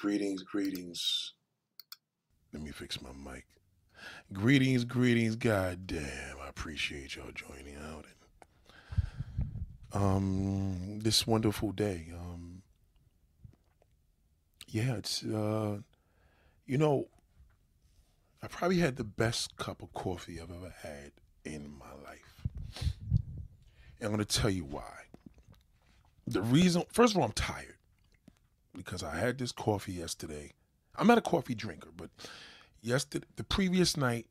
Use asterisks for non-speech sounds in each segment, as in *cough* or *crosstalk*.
Greetings, greetings. Let me fix my mic. Greetings, greetings. God damn, I appreciate y'all joining out and um this wonderful day. Um yeah, it's uh you know, I probably had the best cup of coffee I've ever had in my life. And I'm gonna tell you why. The reason first of all, I'm tired because I had this coffee yesterday. I'm not a coffee drinker, but yesterday, the previous night,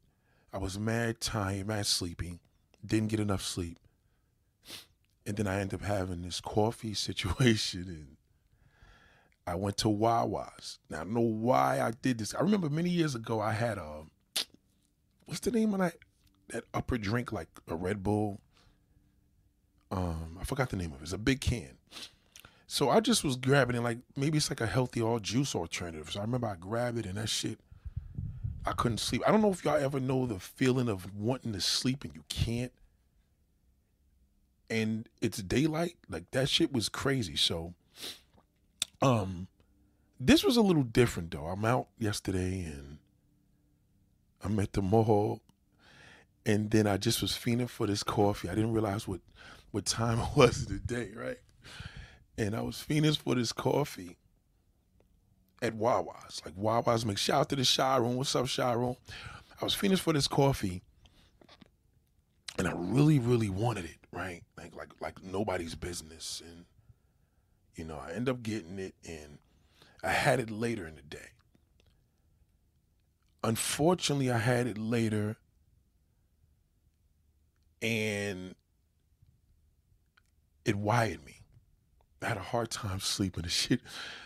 I was mad tired, mad sleepy, didn't get enough sleep, and then I ended up having this coffee *laughs* situation, and I went to Wawa's. Now I don't know why I did this. I remember many years ago I had a what's the name of that that upper drink like a Red Bull. Um, I forgot the name of it. It's a big can. So I just was grabbing it like maybe it's like a healthy all juice alternative. So I remember I grabbed it and that shit, I couldn't sleep. I don't know if y'all ever know the feeling of wanting to sleep and you can't. And it's daylight. Like that shit was crazy. So um this was a little different though. I'm out yesterday and I'm at the mall and then I just was fiending for this coffee. I didn't realize what what time it *laughs* was of the day, right? And I was fiending for this coffee at Wawa's. Like Wawa's make shout out to the Room. What's up, Room? I was fiending for this coffee, and I really, really wanted it, right? Like like like nobody's business. And you know, I end up getting it and I had it later in the day. Unfortunately, I had it later and it wired me. Had a hard time sleeping. *laughs* This shit,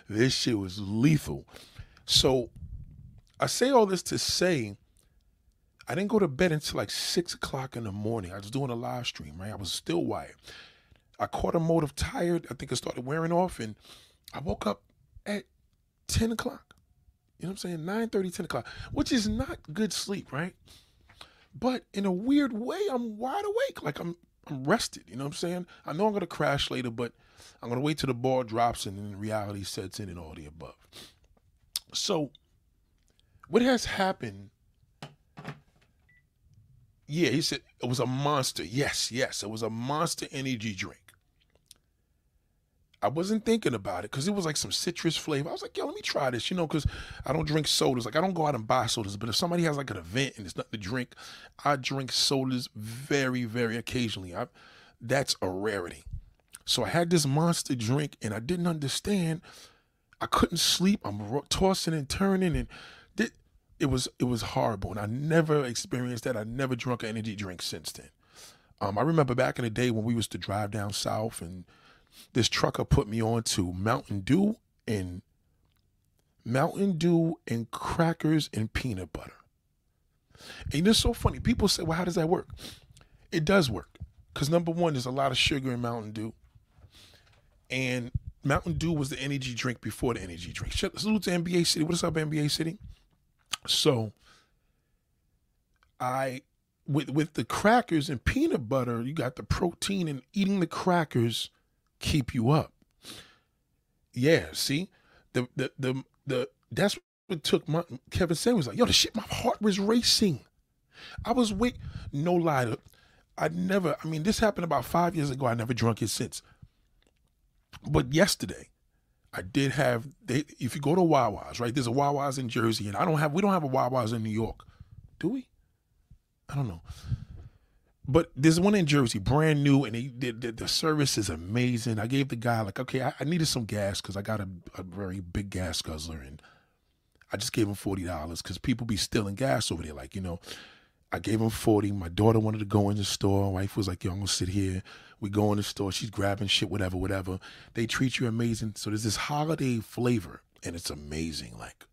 this shit was lethal. So I say all this to say I didn't go to bed until like six o'clock in the morning. I was doing a live stream, right? I was still wired. I caught a mode of tired. I think it started wearing off, and I woke up at 10 o'clock. You know what I'm saying? 9 30, 10 o'clock, which is not good sleep, right? But in a weird way, I'm wide awake. Like I'm I'm rested. You know what I'm saying? I know I'm gonna crash later, but I'm gonna wait till the ball drops and then reality sets in and all the above. So, what has happened? Yeah, he said it was a monster. Yes, yes, it was a monster energy drink. I wasn't thinking about it because it was like some citrus flavor. I was like, yo, let me try this, you know, because I don't drink sodas. Like, I don't go out and buy sodas, but if somebody has like an event and it's nothing to drink, I drink sodas very, very occasionally. I, that's a rarity. So I had this monster drink and I didn't understand. I couldn't sleep. I'm tossing and turning and it was it was horrible. And I never experienced that. I never drunk an energy drink since then. Um, I remember back in the day when we used to drive down south and this trucker put me on to Mountain Dew and Mountain Dew and crackers and peanut butter. And it's so funny. People say, well, how does that work? It does work. Because number one, there's a lot of sugar in Mountain Dew. And Mountain Dew was the energy drink before the energy drink. Salute to NBA City. What's up, NBA City? So I with with the crackers and peanut butter, you got the protein and eating the crackers keep you up. Yeah, see? The the the the that's what took my Kevin Samuels like, yo, the shit, my heart was racing. I was wait, no lie. I never, I mean, this happened about five years ago. I never drunk it since. But yesterday, I did have. They, if you go to Wawa's, right? There's a Wawa's in Jersey, and I don't have. We don't have a Wawa's in New York, do we? I don't know. But there's one in Jersey, brand new, and the, the service is amazing. I gave the guy like, okay, I, I needed some gas because I got a, a very big gas guzzler, and I just gave him forty dollars because people be stealing gas over there. Like you know, I gave him 40. My daughter wanted to go in the store. Wife was like, yo, I'm gonna sit here. We go in the store. She's grabbing shit, whatever, whatever. They treat you amazing. So there's this holiday flavor, and it's amazing. Like,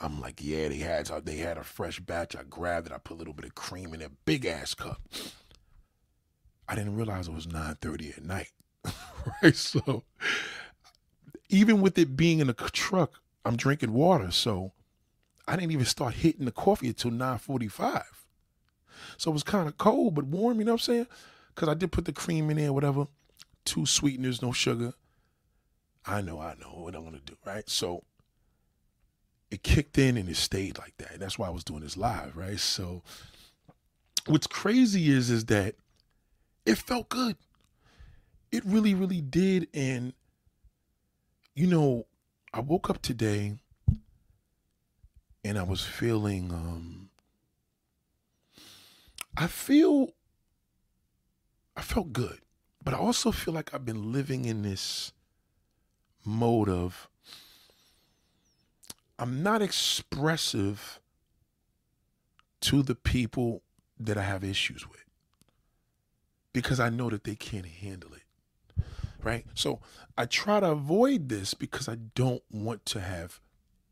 I'm like, yeah, they had they had a fresh batch. I grabbed it. I put a little bit of cream in a big ass cup. I didn't realize it was 9:30 at night. *laughs* right? So even with it being in a truck, I'm drinking water. So I didn't even start hitting the coffee until 9:45. So it was kind of cold but warm, you know what I'm saying? Because I did put the cream in there, whatever. Two sweeteners, no sugar. I know, I know what I'm going to do, right? So it kicked in and it stayed like that. That's why I was doing this live, right? So what's crazy is is that it felt good. It really, really did. And you know, I woke up today and I was feeling um I feel I felt good, but I also feel like I've been living in this mode of I'm not expressive to the people that I have issues with because I know that they can't handle it. Right? So I try to avoid this because I don't want to have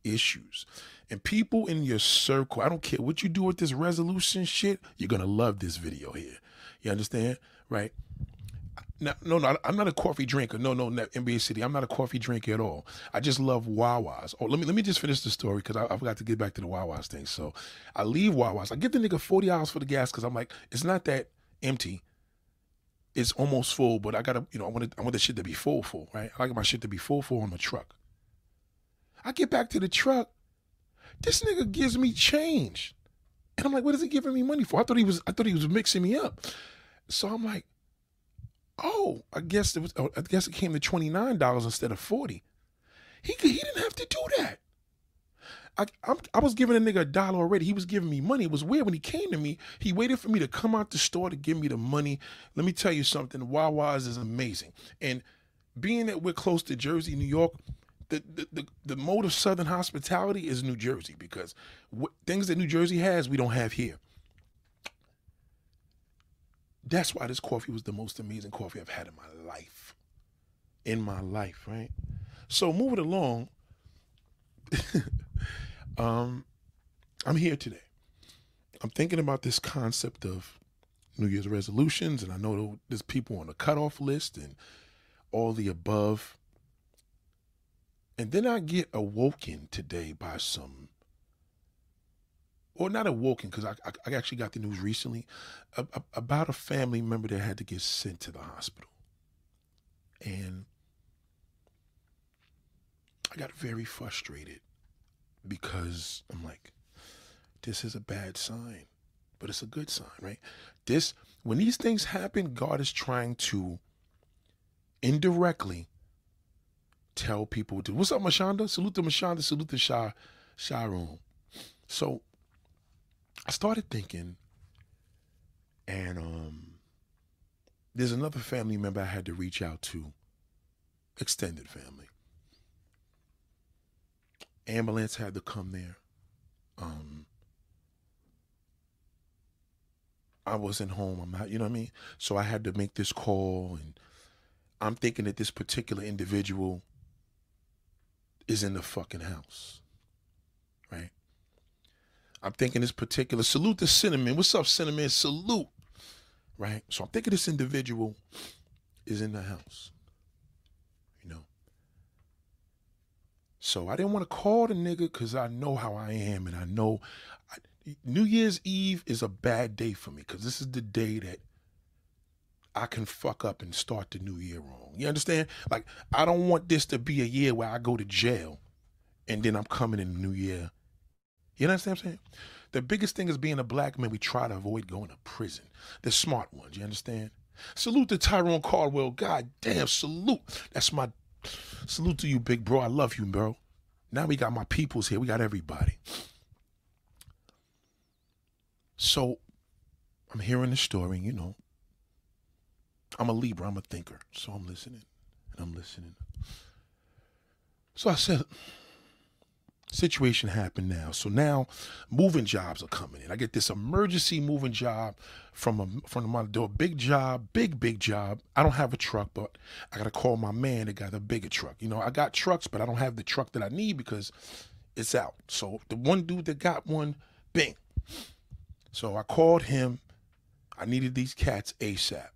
issues. And people in your circle, I don't care what you do with this resolution shit, you're going to love this video here. You understand? Right? No, no, no, I'm not a coffee drinker. No, no, NBA City. I'm not a coffee drinker at all. I just love Wawa's. Oh, let me let me just finish the story because I, I, forgot to get back to the Wawa's thing. So I leave Wawa's. I give the nigga forty dollars for the gas because I'm like, it's not that empty. It's almost full, but I gotta, you know, I want I want the shit to be full, full, right? I like my shit to be full, full on the truck. I get back to the truck. This nigga gives me change. And I'm like, what is he giving me money for? I thought he was I thought he was mixing me up. So I'm like, oh, I guess it was oh, I guess it came to $29 instead of 40. He he didn't have to do that. I, I'm, i was giving a nigga a dollar already. He was giving me money. It was weird when he came to me. He waited for me to come out the store to give me the money. Let me tell you something. Wawa's is amazing. And being that we're close to Jersey, New York, the, the, the, the mode of Southern hospitality is New Jersey because things that New Jersey has, we don't have here. That's why this coffee was the most amazing coffee I've had in my life. In my life, right? So moving along, *laughs* um, I'm here today. I'm thinking about this concept of New Year's resolutions, and I know there's people on the cutoff list and all the above. And then I get awoken today by some, or not awoken because I, I, I, actually got the news recently about a family member that had to get sent to the hospital. And I got very frustrated because I'm like, this is a bad sign, but it's a good sign, right? This, when these things happen, God is trying to indirectly tell people to what's up, Mashonda? Salute to Mashonda, salute to Shah Sharon. So I started thinking, and um there's another family member I had to reach out to, extended family. Ambulance had to come there. Um I wasn't home. I'm not, you know what I mean? So I had to make this call and I'm thinking that this particular individual is in the fucking house. Right? I'm thinking this particular salute to Cinnamon. What's up, Cinnamon? Salute. Right? So I'm thinking this individual is in the house. You know. So I didn't want to call the nigga because I know how I am and I know I, New Year's Eve is a bad day for me because this is the day that I can fuck up and start the new year wrong. You understand? Like, I don't want this to be a year where I go to jail and then I'm coming in the new year. You understand what I'm saying? The biggest thing is being a black man, we try to avoid going to prison. The smart ones, you understand? Salute to Tyrone Caldwell. God damn, salute. That's my salute to you, big bro. I love you, bro. Now we got my peoples here. We got everybody. So I'm hearing the story, you know, I'm a Libra, I'm a thinker. So I'm listening and I'm listening. So I said, situation happened now. So now moving jobs are coming in. I get this emergency moving job from a from my door. Big job, big, big job. I don't have a truck, but I gotta call my man that got a bigger truck. You know, I got trucks, but I don't have the truck that I need because it's out. So the one dude that got one, bing. So I called him. I needed these cats ASAP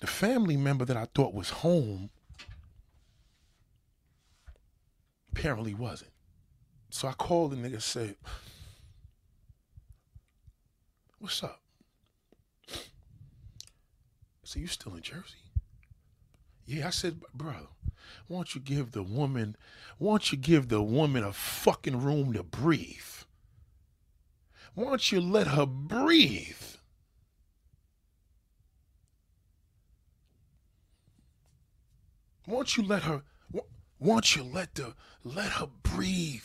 the family member that I thought was home apparently wasn't. So I called the nigga said, What's up? So you still in Jersey? Yeah, I said, bro, Won't you give the woman, won't you give the woman a fucking room to breathe? Won't you let her breathe? Won't you let her, won't you let the, let her breathe?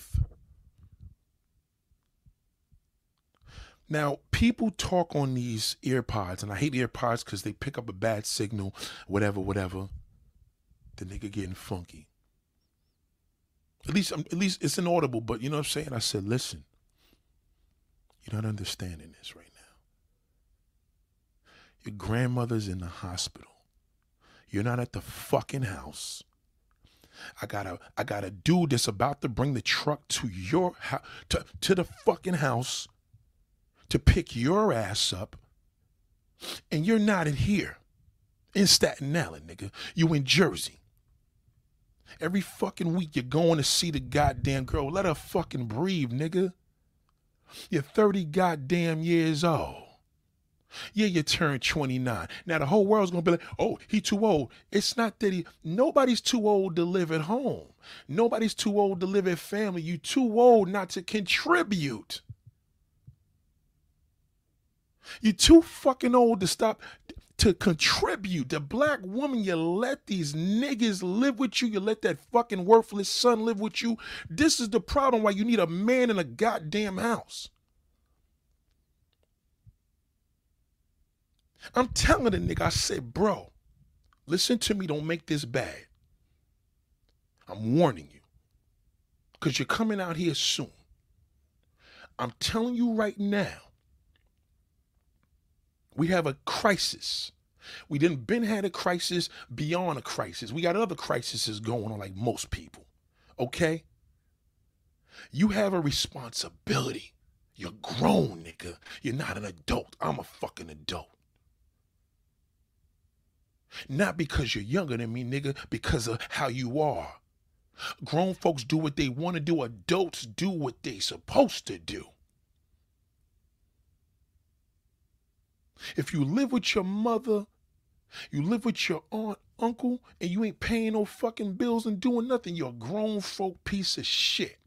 Now, people talk on these earpods, and I hate earpods because they pick up a bad signal, whatever, whatever. The nigga getting funky. At least, um, at least it's inaudible, but you know what I'm saying? I said, listen, you're not understanding this right now. Your grandmother's in the hospital. You're not at the fucking house. I gotta I gotta dude that's about to bring the truck to your house to, to the fucking house to pick your ass up, and you're not in here in Staten Island, nigga. You in Jersey. Every fucking week you're going to see the goddamn girl. Let her fucking breathe, nigga. You're 30 goddamn years old. Yeah, you turned 29. Now the whole world's gonna be like, oh, he too old. It's not that he nobody's too old to live at home. Nobody's too old to live at family. You too old not to contribute. You're too fucking old to stop to contribute. The black woman, you let these niggas live with you. You let that fucking worthless son live with you. This is the problem why you need a man in a goddamn house. I'm telling the nigga, I said, bro, listen to me, don't make this bad. I'm warning you. Because you're coming out here soon. I'm telling you right now, we have a crisis. We didn't been had a crisis beyond a crisis. We got other crises going on like most people. Okay? You have a responsibility. You're grown, nigga. You're not an adult. I'm a fucking adult. Not because you're younger than me, nigga, because of how you are. Grown folks do what they want to do. Adults do what they supposed to do. If you live with your mother, you live with your aunt, uncle, and you ain't paying no fucking bills and doing nothing, you're a grown folk piece of shit.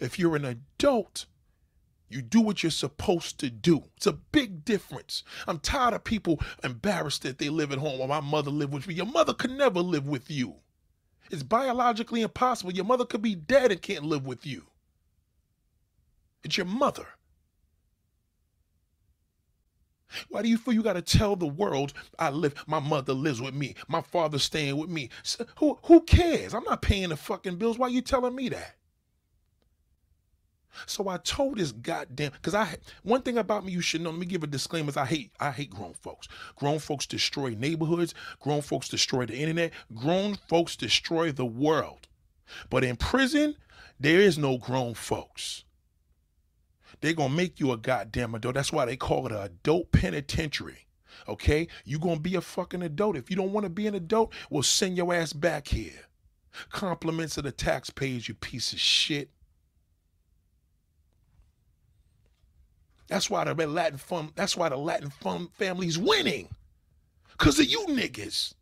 If you're an adult, you do what you're supposed to do. It's a big difference. I'm tired of people embarrassed that they live at home or my mother lived with me. Your mother could never live with you. It's biologically impossible. Your mother could be dead and can't live with you. It's your mother. Why do you feel you got to tell the world I live? My mother lives with me. My father's staying with me. So who who cares? I'm not paying the fucking bills. Why are you telling me that? So I told this goddamn because I one thing about me you should know. Let me give a disclaimer: is I hate I hate grown folks. Grown folks destroy neighborhoods. Grown folks destroy the internet. Grown folks destroy the world. But in prison, there is no grown folks. They're gonna make you a goddamn adult. That's why they call it an adult penitentiary. Okay? you gonna be a fucking adult. If you don't want to be an adult, we'll send your ass back here. Compliments of the taxpayers, you piece of shit. That's why the Latin fun, that's why the Latin fun family's winning. Cause of you niggas.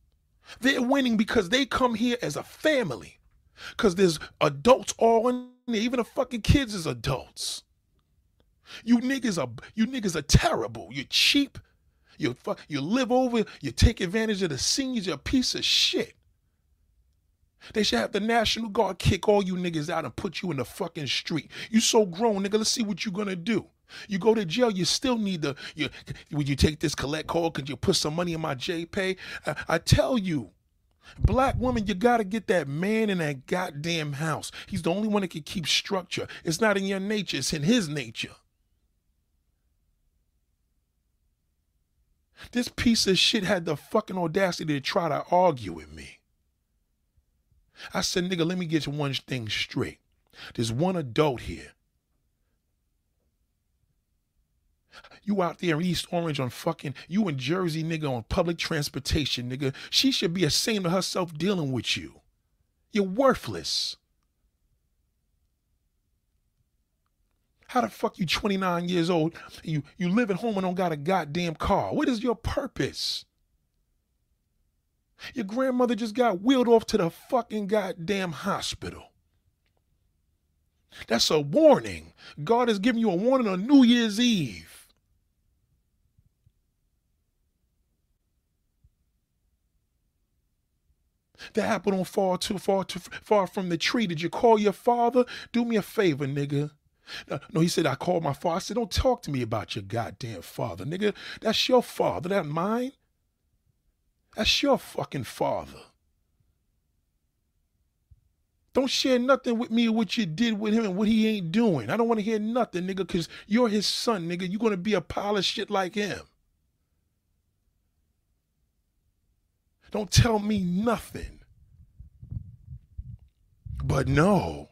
They're winning because they come here as a family. Cause there's adults all in there. Even the fucking kids is adults. You niggas are you niggas are terrible. You're cheap. You you live over. You take advantage of the seniors. You're a piece of shit. They should have the National Guard kick all you niggas out and put you in the fucking street. You so grown, nigga. Let's see what you gonna do. You go to jail, you still need the. You, would you take this collect call? Could you put some money in my JPay? I, I tell you, Black woman, you gotta get that man in that goddamn house. He's the only one that can keep structure. It's not in your nature, it's in his nature. This piece of shit had the fucking audacity to try to argue with me. I said, nigga, let me get you one thing straight. There's one adult here. You out there in East Orange on fucking, you in Jersey, nigga, on public transportation, nigga. She should be ashamed of herself dealing with you. You're worthless. How the fuck you 29 years old? You you live at home and don't got a goddamn car. What is your purpose? Your grandmother just got wheeled off to the fucking goddamn hospital. That's a warning. God is giving you a warning on New Year's Eve. The apple don't fall too far too far from the tree. Did you call your father? Do me a favor, nigga. No, he said, I called my father. I said, don't talk to me about your goddamn father, nigga. That's your father, that mine. That's your fucking father. Don't share nothing with me what you did with him and what he ain't doing. I don't want to hear nothing, nigga, because you're his son, nigga. You're going to be a pile of shit like him. Don't tell me nothing. But no.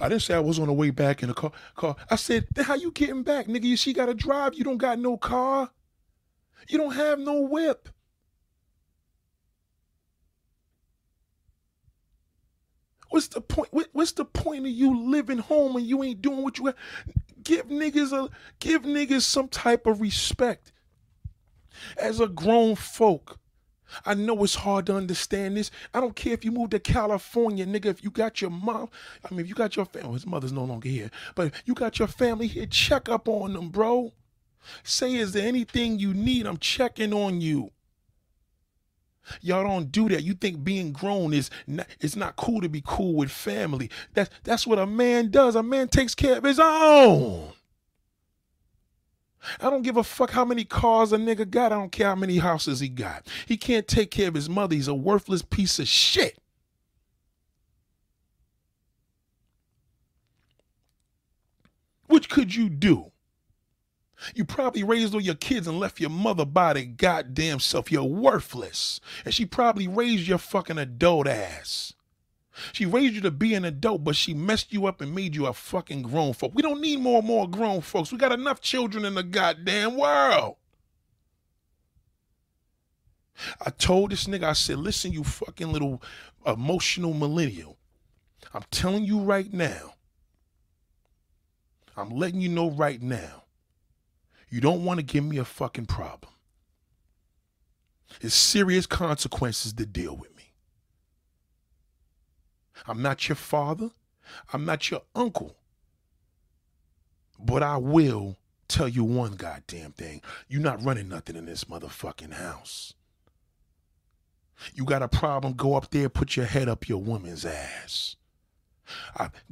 I didn't say I was on the way back in the car. car. I said, then how you getting back, nigga? You she got to drive. You don't got no car. You don't have no whip. What's the point? What's the point of you living home and you ain't doing what you have? Give niggas a give niggas some type of respect. As a grown folk, I know it's hard to understand this. I don't care if you moved to California, nigga. If you got your mom, I mean, if you got your family, his mother's no longer here, but you got your family here, check up on them, bro. Say, is there anything you need? I'm checking on you. Y'all don't do that. You think being grown is not, it's not cool to be cool with family. That's that's what a man does. A man takes care of his own. I don't give a fuck how many cars a nigga got. I don't care how many houses he got. He can't take care of his mother. He's a worthless piece of shit. Which could you do? You probably raised all your kids and left your mother by the goddamn self. You're worthless. And she probably raised your fucking adult ass. She raised you to be an adult, but she messed you up and made you a fucking grown folk. We don't need more and more grown folks. We got enough children in the goddamn world. I told this nigga, I said, listen, you fucking little emotional millennial. I'm telling you right now. I'm letting you know right now. You don't want to give me a fucking problem. It's serious consequences to deal with me. I'm not your father. I'm not your uncle. But I will tell you one goddamn thing. You're not running nothing in this motherfucking house. You got a problem, go up there, put your head up your woman's ass.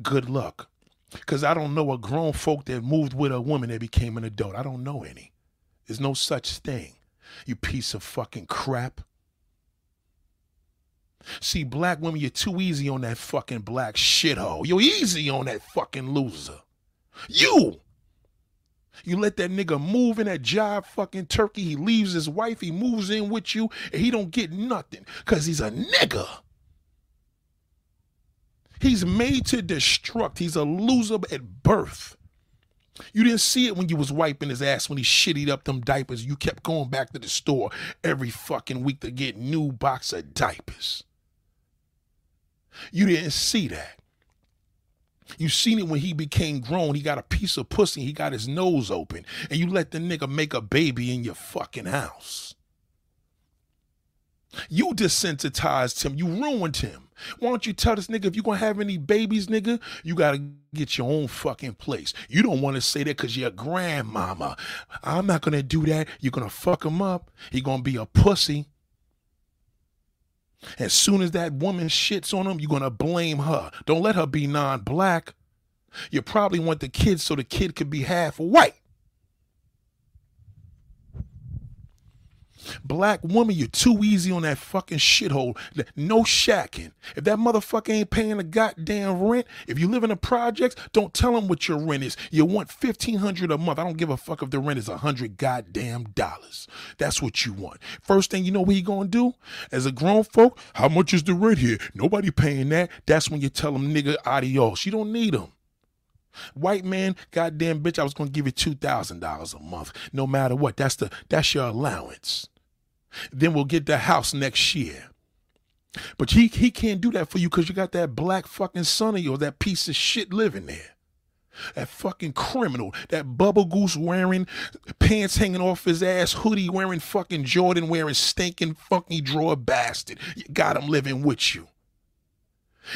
Good luck. Because I don't know a grown folk that moved with a woman that became an adult. I don't know any. There's no such thing. You piece of fucking crap. See, black women, you're too easy on that fucking black shithole. You're easy on that fucking loser. You! You let that nigga move in that job fucking turkey. He leaves his wife. He moves in with you, and he don't get nothing because he's a nigga. He's made to destruct. He's a loser at birth. You didn't see it when you was wiping his ass when he shittied up them diapers. You kept going back to the store every fucking week to get new box of diapers. You didn't see that. You seen it when he became grown. He got a piece of pussy. He got his nose open. And you let the nigga make a baby in your fucking house. You desensitized him. You ruined him. Why don't you tell this nigga if you gonna have any babies, nigga, you gotta get your own fucking place. You don't want to say that because you're a grandmama. I'm not gonna do that. You're gonna fuck him up. He gonna be a pussy. As soon as that woman shits on him, you're gonna blame her. Don't let her be non-black. You probably want the kid so the kid could be half white. Black woman, you're too easy on that fucking shithole. No shacking. If that motherfucker ain't paying the goddamn rent, if you live in a projects, don't tell him what your rent is. You want fifteen hundred a month. I don't give a fuck if the rent is a hundred goddamn dollars. That's what you want. First thing you know what he gonna do? As a grown folk, how much is the rent here? Nobody paying that. That's when you tell him, nigga, adios. You don't need him. White man, goddamn bitch, I was gonna give you two thousand dollars a month, no matter what. That's the that's your allowance. Then we'll get the house next year. But he he can't do that for you because you got that black fucking son of yours, that piece of shit living there. That fucking criminal, that bubble goose wearing, pants hanging off his ass, hoodie wearing, fucking Jordan wearing, stinking funky drawer bastard. You got him living with you.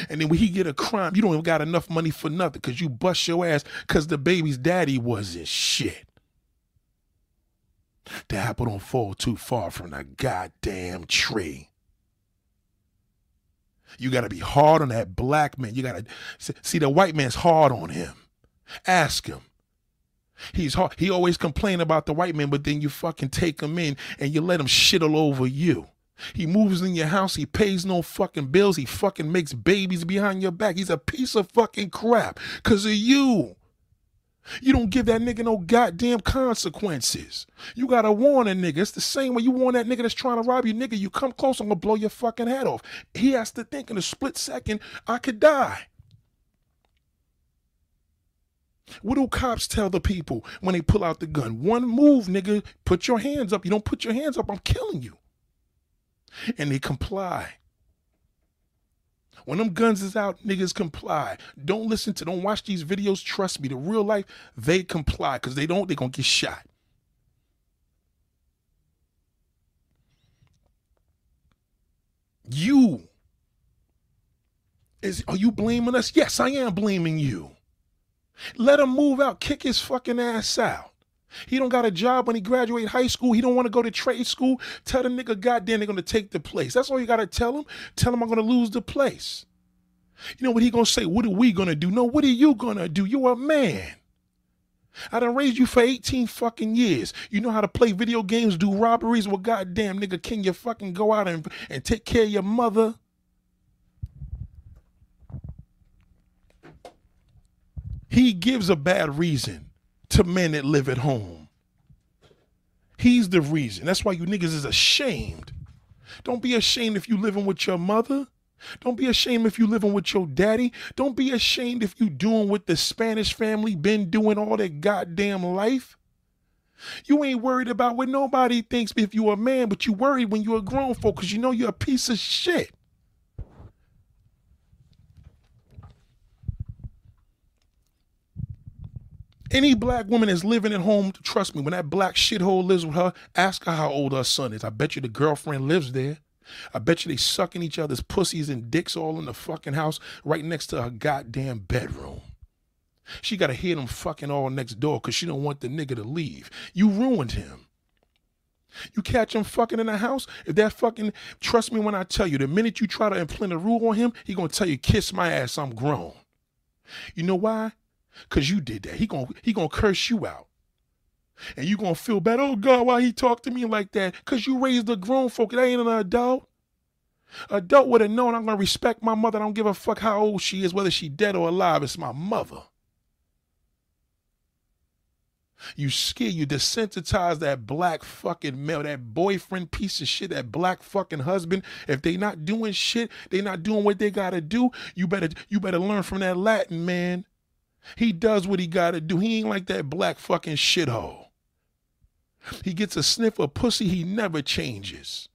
And then when he get a crime, you don't even got enough money for nothing because you bust your ass because the baby's daddy wasn't shit. The apple don't fall too far from the goddamn tree. You got to be hard on that black man. You got to see the white man's hard on him. Ask him. He's hard. He always complain about the white man, but then you fucking take him in and you let him shit all over you. He moves in your house. He pays no fucking bills. He fucking makes babies behind your back. He's a piece of fucking crap because of you. You don't give that nigga no goddamn consequences. You gotta warn a nigga. It's the same way you warn that nigga that's trying to rob you, nigga. You come close, I'm gonna blow your fucking head off. He has to think in a split second, I could die. What do cops tell the people when they pull out the gun? One move, nigga, put your hands up. You don't put your hands up, I'm killing you. And they comply. When them guns is out, niggas comply. Don't listen to, don't watch these videos. Trust me, the real life, they comply. Because they don't, they to get shot. You. Is, are you blaming us? Yes, I am blaming you. Let him move out, kick his fucking ass out. He don't got a job when he graduate high school. He don't want to go to trade school. Tell the nigga, goddamn, they're gonna take the place. That's all you gotta tell him. Tell him I'm gonna lose the place. You know what he gonna say? What are we gonna do? No, what are you gonna do? You're a man. I done raised you for 18 fucking years. You know how to play video games, do robberies? Well, goddamn, nigga, can you fucking go out and, and take care of your mother? He gives a bad reason to men that live at home. He's the reason. That's why you niggas is ashamed. Don't be ashamed if you living with your mother. Don't be ashamed if you living with your daddy. Don't be ashamed if you doing what the Spanish family been doing all their goddamn life. You ain't worried about what nobody thinks if you a man, but you worried when you a grown folk because you know you're a piece of shit. Any black woman that's living at home, trust me, when that black shithole lives with her, ask her how old her son is. I bet you the girlfriend lives there. I bet you they sucking each other's pussies and dicks all in the fucking house right next to her goddamn bedroom. She got to hear them fucking all next door because she don't want the nigga to leave. You ruined him. You catch him fucking in the house, if that fucking, trust me when I tell you, the minute you try to implant a rule on him, he gonna tell you, kiss my ass, I'm grown. You know why? Cause you did that. He gonna he gonna curse you out. And you gonna feel bad. Oh God, why he talk to me like that? Cause you raised a grown folk. It ain't an adult. Adult would have known I'm gonna respect my mother. I don't give a fuck how old she is, whether she dead or alive. It's my mother. You scare, you desensitize that black fucking male, that boyfriend piece of shit, that black fucking husband. If they not doing shit, they not doing what they gotta do. You better, you better learn from that Latin man. He does what he got to do. He ain't like that black fucking shithole. He gets a sniff of pussy, he never changes.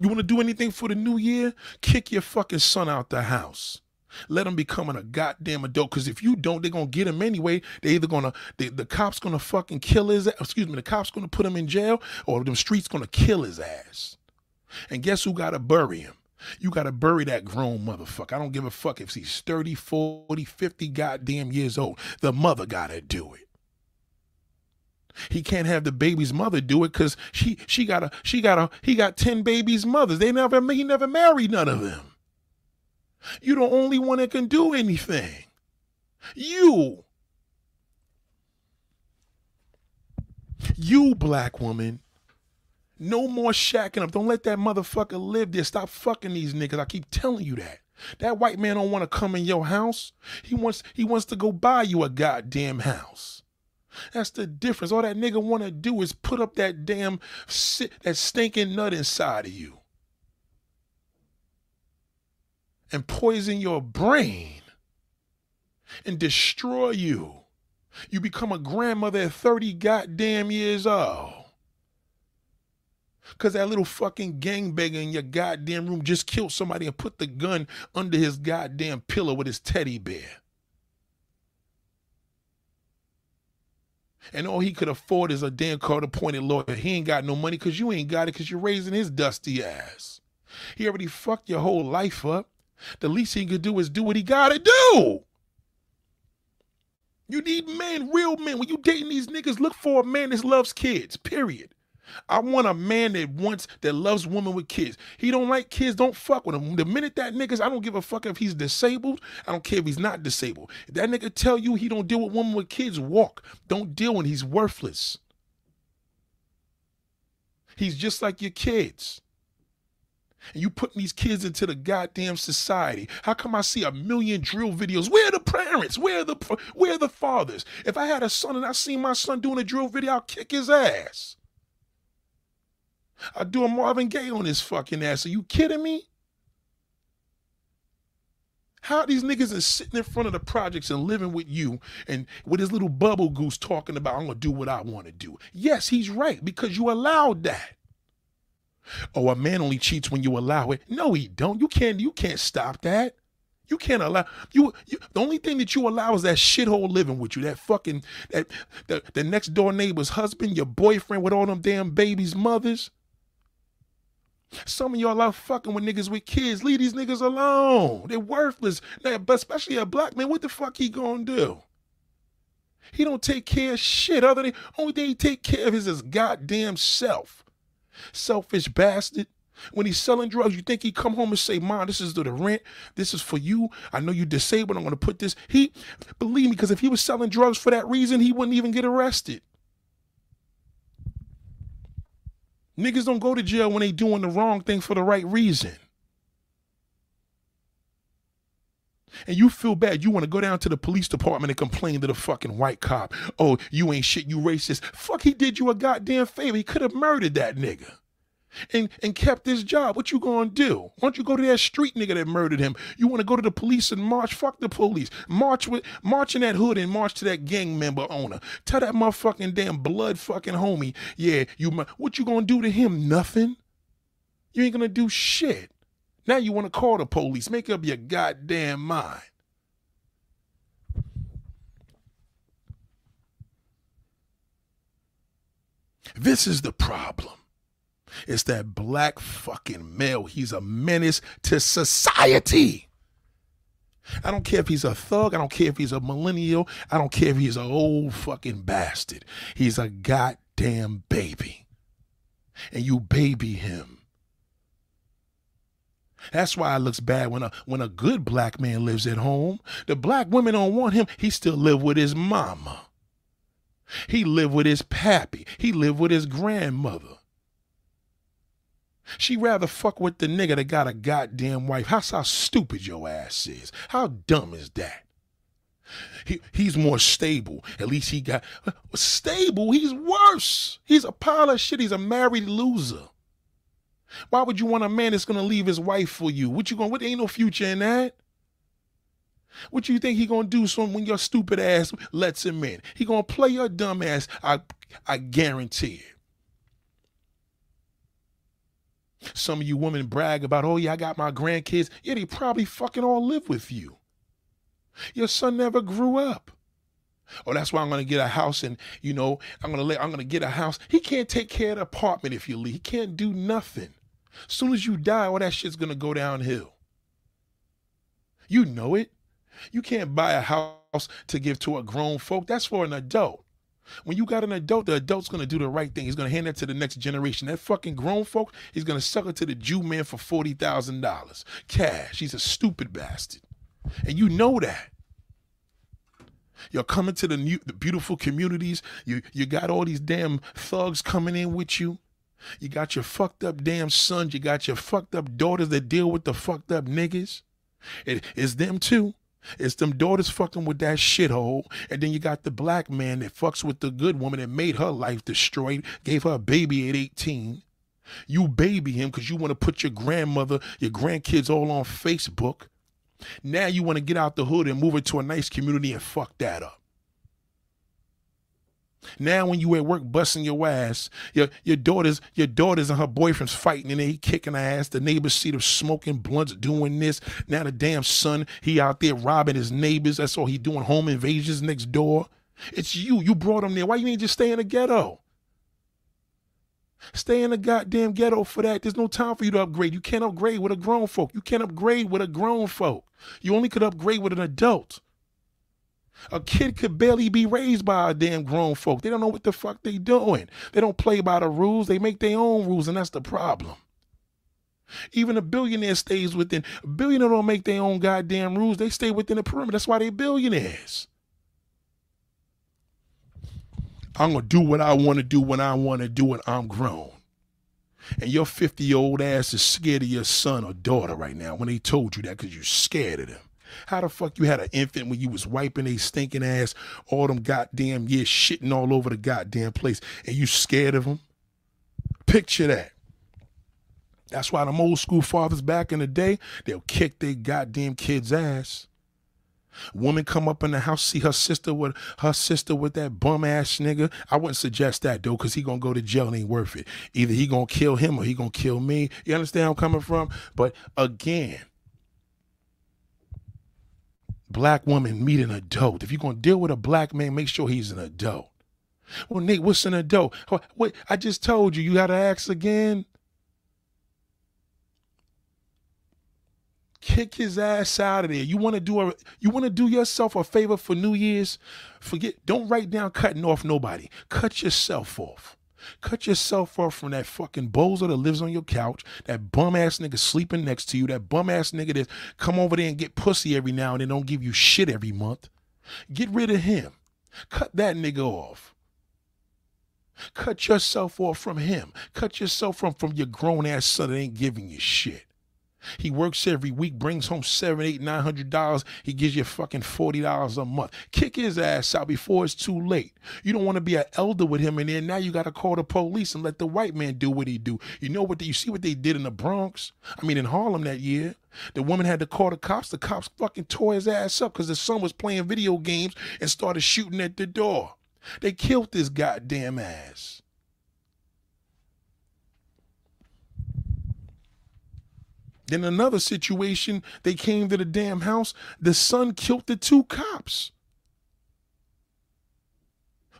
You want to do anything for the new year? Kick your fucking son out the house. Let him become a goddamn adult. Because if you don't, they're gonna get him anyway. They either gonna they, the cops gonna fucking kill his excuse me, the cops gonna put him in jail, or them streets gonna kill his ass. And guess who gotta bury him? You got to bury that grown motherfucker. I don't give a fuck if he's 30, 40, 50 goddamn years old. The mother got to do it. He can't have the baby's mother do it because she she got a she got a he got 10 babies' mothers. They never he never married none of them. You're the only one that can do anything. You. You black woman no more shacking up. Don't let that motherfucker live there. Stop fucking these niggas. I keep telling you that. That white man don't want to come in your house. He wants he wants to go buy you a goddamn house. That's the difference. All that nigga want to do is put up that damn that stinking nut inside of you and poison your brain and destroy you. You become a grandmother at 30 goddamn years old. Cause that little fucking gangbanger in your goddamn room just killed somebody and put the gun under his goddamn pillow with his teddy bear. And all he could afford is a damn court appointed lawyer. He ain't got no money because you ain't got it because you're raising his dusty ass. He already fucked your whole life up. The least he could do is do what he gotta do. You need men, real men. When you dating these niggas, look for a man that loves kids, period. I want a man that wants that loves women with kids. He don't like kids, don't fuck with him. The minute that niggas, I don't give a fuck if he's disabled. I don't care if he's not disabled. If that nigga tell you he don't deal with women with kids, walk. Don't deal when he's worthless. He's just like your kids. And you putting these kids into the goddamn society. How come I see a million drill videos? Where are the parents? Where are the where are the fathers? If I had a son and I seen my son doing a drill video, I'll kick his ass. I do a Marvin Gaye on his fucking ass. Are you kidding me? How these niggas are sitting in front of the projects and living with you and with his little bubble goose talking about, I'm gonna do what I wanna do. Yes, he's right, because you allowed that. Oh, a man only cheats when you allow it. No, he don't. You can't you can't stop that. You can't allow you, you, the only thing that you allow is that shithole living with you, that fucking that the, the next door neighbor's husband, your boyfriend with all them damn babies' mothers. Some of y'all out fucking with niggas with kids. Leave these niggas alone. They're worthless. Now, but especially a black man, what the fuck he gonna do? He don't take care of shit other than only thing he take care of is his goddamn self. Selfish bastard. When he's selling drugs, you think he come home and say, Mom, this is the rent. This is for you. I know you disabled. I'm to put this. He, believe me, because if he was selling drugs for that reason, he wouldn't even get arrested. Niggas don't go to jail when they doing the wrong thing for the right reason. And you feel bad. You want to go down to the police department and complain to the fucking white cop. Oh, you ain't shit, you racist. Fuck, he did you a goddamn favor. He could have murdered that nigga and and kept his job. What you gonna do? Why don't you go to that street nigga that murdered him? You want to go to the police and march? Fuck the police. March with march in that hood and march to that gang member owner. Tell that motherfucking damn blood fucking homie. Yeah, you. What you gonna do to him? Nothing. You ain't gonna do shit. Now you want to call the police. Make up your goddamn mind. This is the problem. It's that black fucking male. He's a menace to society. I don't care if he's a thug. I don't care if he's a millennial. I don't care if he's an old fucking bastard. He's a goddamn baby. And you baby him. That's why it looks bad when a when a good black man lives at home. The black women don't want him. He still live with his mama. He live with his pappy. He live with his grandmother. She rather fuck with the nigga that got a goddamn wife. How, stupid your ass is. How dumb is that? He, he's more stable. At least he got uh, stable. He's worse. He's a pile of shit. He's a married loser. Why would you want a man that's gonna leave his wife for you? What you gonna? What ain't no future in that? What you think he gonna do so when your stupid ass lets him in? He gonna play your dumb ass. I I guarantee it. Some of you women brag about, oh yeah, I got my grandkids. Yeah, they probably fucking all live with you. Your son never grew up. Oh, that's why I'm gonna get a house and you know, I'm gonna let I'm gonna get a house. He can't take care of the apartment if you leave. He can't do nothing. Soon as you die, all that shit's gonna go downhill. You know it. You can't buy a house to give to a grown folk. That's for an adult. When you got an adult, the adult's gonna do the right thing. He's gonna hand that to the next generation. That fucking grown folk, he's gonna suck it to the Jew man for forty thousand dollars cash. He's a stupid bastard, and you know that. You're coming to the new, the beautiful communities. You you got all these damn thugs coming in with you. You got your fucked up damn sons. You got your fucked up daughters that deal with the fucked up niggas. It is them too. It's them daughters fucking with that shithole. And then you got the black man that fucks with the good woman that made her life destroyed, gave her a baby at 18. You baby him because you want to put your grandmother, your grandkids all on Facebook. Now you want to get out the hood and move into a nice community and fuck that up. Now when you at work busting your ass, your your daughters, your daughters and her boyfriend's fighting and they kicking ass. The neighbors see them smoking blunts, doing this. Now the damn son, he out there robbing his neighbors. That's all he doing, home invasions next door. It's you. You brought him there. Why you ain't just stay in the ghetto? Stay in the goddamn ghetto for that. There's no time for you to upgrade. You can't upgrade with a grown folk. You can't upgrade with a grown folk. You only could upgrade with an adult. A kid could barely be raised by a damn grown folk. They don't know what the fuck they doing. They don't play by the rules. They make their own rules, and that's the problem. Even a billionaire stays within. A billionaire don't make their own goddamn rules. They stay within the perimeter. That's why they billionaires. I'm gonna do what I want to do when I want to do it. I'm grown. And your 50 year old ass is scared of your son or daughter right now when they told you that because you're scared of them. How the fuck you had an infant when you was wiping a stinking ass all them goddamn years shitting all over the goddamn place and you scared of them? Picture that. That's why them old school fathers back in the day, they'll kick their goddamn kids' ass. Woman come up in the house, see her sister with her sister with that bum ass nigga. I wouldn't suggest that though, cause he gonna go to jail and ain't worth it. Either he gonna kill him or he gonna kill me. You understand where I'm coming from? But again, black woman meet an adult. If you're gonna deal with a black man, make sure he's an adult. Well, Nate, what's an adult? Wait, I just told you. You gotta ask again. Kick his ass out of there. You want to do a you want to do yourself a favor for New Year's? Forget. Don't write down cutting off nobody. Cut yourself off. Cut yourself off from that fucking bozo that lives on your couch, that bum ass nigga sleeping next to you, that bum ass nigga that come over there and get pussy every now and then, don't give you shit every month. Get rid of him. Cut that nigga off. Cut yourself off from him. Cut yourself from from your grown ass son that ain't giving you shit. He works every week, brings home seven, eight, nine hundred dollars. He gives you fucking forty dollars a month. Kick his ass out before it's too late. You don't want to be an elder with him, and then now you got to call the police and let the white man do what he do. You know what? You see what they did in the Bronx? I mean, in Harlem that year. The woman had to call the cops. The cops fucking tore his ass up because the son was playing video games and started shooting at the door. They killed this goddamn ass. Then another situation, they came to the damn house. The son killed the two cops.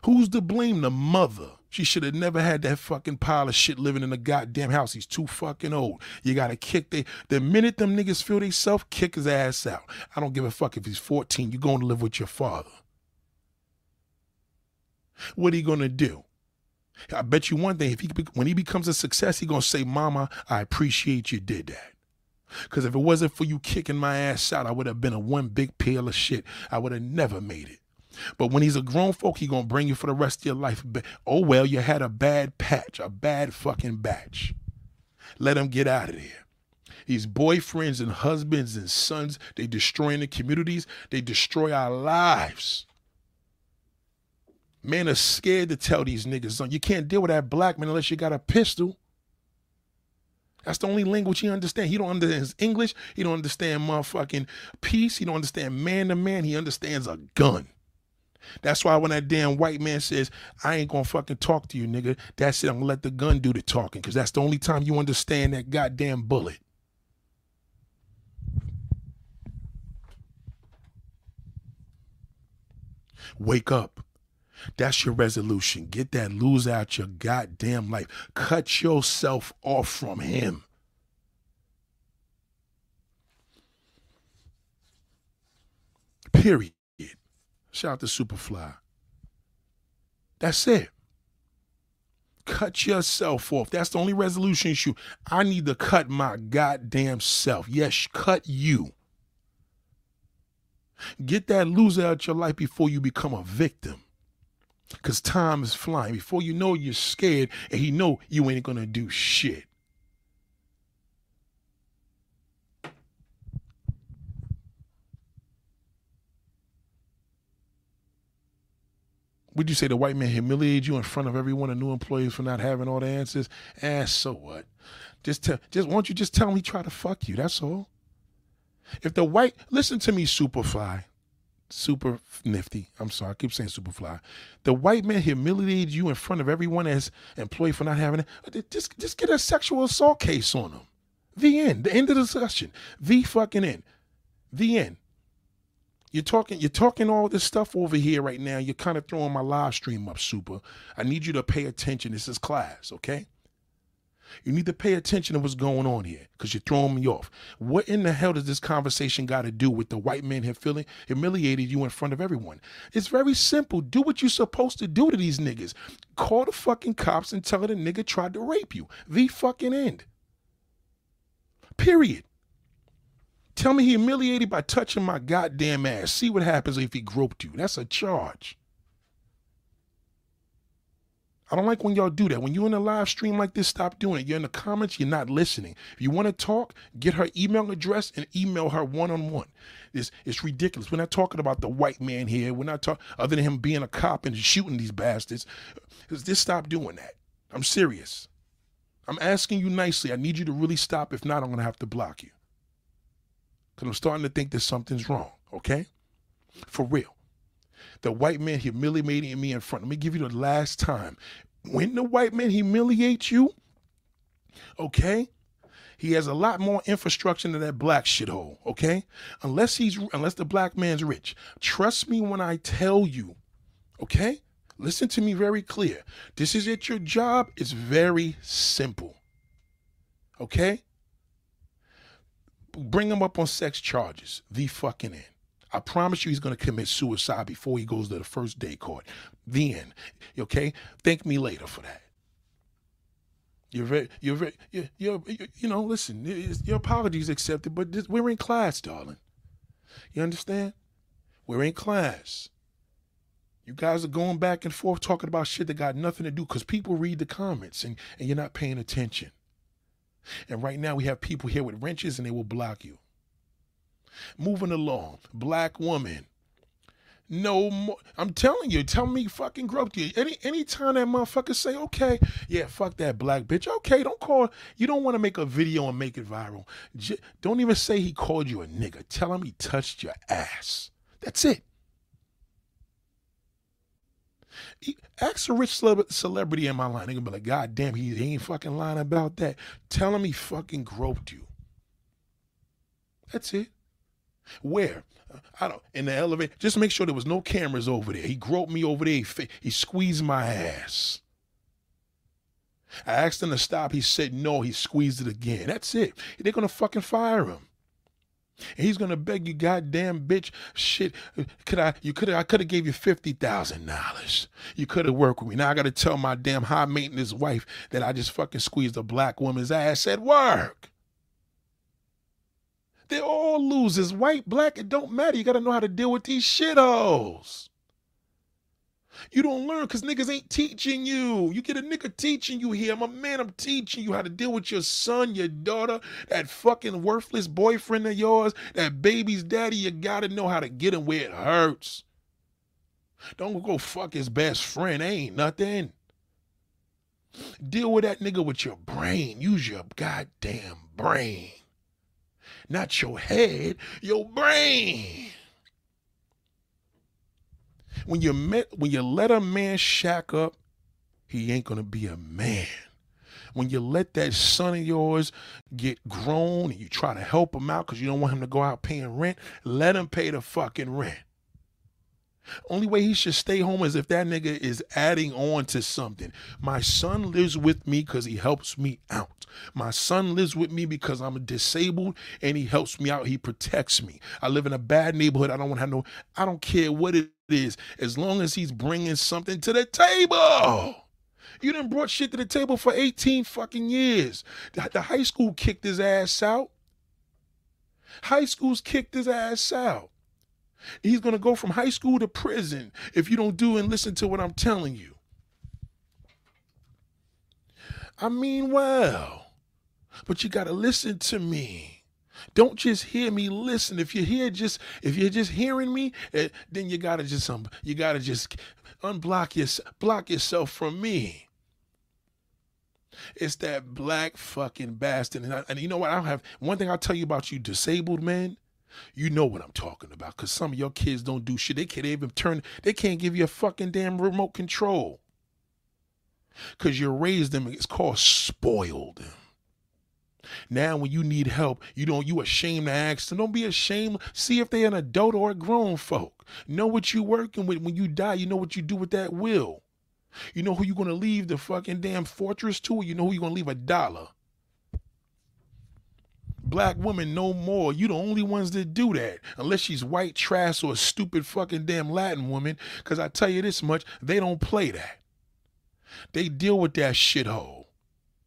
Who's to blame? The mother. She should have never had that fucking pile of shit living in the goddamn house. He's too fucking old. You gotta kick they the minute them niggas feel they self, kick his ass out. I don't give a fuck if he's 14. You're going to live with your father. What you gonna do? I bet you one thing, if he when he becomes a success, he gonna say, Mama, I appreciate you did that. Because if it wasn't for you kicking my ass out, I would have been a one big pail of shit. I would have never made it. But when he's a grown folk, he gonna bring you for the rest of your life. Oh well, you had a bad patch, a bad fucking batch. Let him get out of there. These boyfriends and husbands and sons, they destroying the communities. They destroy our lives. Men are scared to tell these niggas, you can't deal with that black man unless you got a pistol. That's the only language he understands. He don't understand English. He don't understand motherfucking peace. He don't understand man to man. He understands a gun. That's why when that damn white man says, I ain't gonna fucking talk to you, nigga, that's it. I'm gonna let the gun do the talking, because that's the only time you understand that goddamn bullet. Wake up. That's your resolution. Get that lose out your goddamn life. Cut yourself off from him. Period. Shout out to Superfly. That's it. Cut yourself off. That's the only resolution issue. I need to cut my goddamn self. Yes, cut you. Get that loser out your life before you become a victim. Cause time is flying. Before you know you're scared and he know you ain't gonna do shit. Would you say the white man humiliated you in front of everyone and new employees for not having all the answers? Eh, so what? Just tell just won't you just tell he tried to fuck you? That's all. If the white listen to me, Superfly. Super nifty. I'm sorry, I keep saying super fly. The white man humiliated you in front of everyone as employee for not having it. Uh, just, just get a sexual assault case on him. The end. The end of the discussion. The fucking end. The end. You're talking, you're talking all this stuff over here right now. You're kind of throwing my live stream up, super. I need you to pay attention. This is class, okay? You need to pay attention to what's going on here because you're throwing me off. What in the hell does this conversation got to do with the white man here feeling humiliated you in front of everyone? It's very simple. Do what you're supposed to do to these niggas. Call the fucking cops and tell the nigga tried to rape you. The fucking end. Period. Tell me he humiliated by touching my goddamn ass. See what happens if he groped you. That's a charge. I don't like when y'all do that. When you're in a live stream like this, stop doing it. You're in the comments, you're not listening. If you want to talk, get her email address and email her one on one. It's, it's ridiculous. We're not talking about the white man here. We're not talking, other than him being a cop and shooting these bastards. Just stop doing that. I'm serious. I'm asking you nicely. I need you to really stop. If not, I'm going to have to block you. Because I'm starting to think that something's wrong, okay? For real the white man humiliating me in front. Let me give you the last time. When the white man humiliates you, okay, he has a lot more infrastructure than that black shithole, okay? Unless he's unless the black man's rich. Trust me when I tell you, okay? Listen to me very clear. This is at your job. It's very simple. Okay? Bring him up on sex charges. The fucking end. I promise you he's going to commit suicide before he goes to the first day court. Then. Okay? Thank me later for that. You're very, you're very, you're, you're, you know, listen, your apologies accepted, but this, we're in class, darling. You understand? We're in class. You guys are going back and forth talking about shit that got nothing to do because people read the comments and, and you're not paying attention. And right now we have people here with wrenches and they will block you. Moving along, black woman. No more. I'm telling you, tell me fucking groped you. Any time that motherfucker say, okay, yeah, fuck that black bitch. Okay, don't call. You don't want to make a video and make it viral. J- don't even say he called you a nigga. Tell him he touched your ass. That's it. He, ask a rich celebrity in my line. They gonna be like, God damn, he, he ain't fucking lying about that. Tell him he fucking groped you. That's it. Where? I don't in the elevator. Just make sure there was no cameras over there. He groped me over there. He, he squeezed my ass. I asked him to stop. He said no. He squeezed it again. That's it. They're gonna fucking fire him. And he's gonna beg you, goddamn bitch, shit. Could I? You could. Have. I could have gave you fifty thousand dollars. You could have worked with me. Now I gotta tell my damn high maintenance wife that I just fucking squeezed a black woman's ass at work. They're all losers, white, black, it don't matter. You gotta know how to deal with these shitholes. You don't learn because niggas ain't teaching you. You get a nigga teaching you here. I'm a man, I'm teaching you how to deal with your son, your daughter, that fucking worthless boyfriend of yours, that baby's daddy. You gotta know how to get him where it hurts. Don't go fuck his best friend. Ain't nothing. Deal with that nigga with your brain. Use your goddamn brain not your head, your brain. When you met, when you let a man shack up, he ain't gonna be a man. When you let that son of yours get grown and you try to help him out because you don't want him to go out paying rent, let him pay the fucking rent. Only way he should stay home is if that nigga is adding on to something. My son lives with me because he helps me out. My son lives with me because I'm disabled and he helps me out. He protects me. I live in a bad neighborhood. I don't want to have no, I don't care what it is, as long as he's bringing something to the table. You didn't brought shit to the table for 18 fucking years. The, the high school kicked his ass out. High school's kicked his ass out. He's going to go from high school to prison if you don't do and listen to what I'm telling you. I mean, well, but you got to listen to me. Don't just hear me listen. If you're here just if you're just hearing me, eh, then you gotta just um, you gotta just unblock your block yourself from me. It's that black fucking bastard. And, I, and you know what? I don't have one thing I'll tell you about you disabled men You know what I'm talking about, cause some of your kids don't do shit. They can't even turn. They can't give you a fucking damn remote control. Cause you raised them. It's called spoiled. Now, when you need help, you don't you ashamed to ask them. Don't be ashamed. See if they're an adult or a grown folk. Know what you working with. When you die, you know what you do with that will. You know who you're gonna leave the fucking damn fortress to, or you know who you're gonna leave a dollar. Black women no more. You the only ones that do that. Unless she's white trash or a stupid fucking damn Latin woman. Cause I tell you this much, they don't play that. They deal with that shithole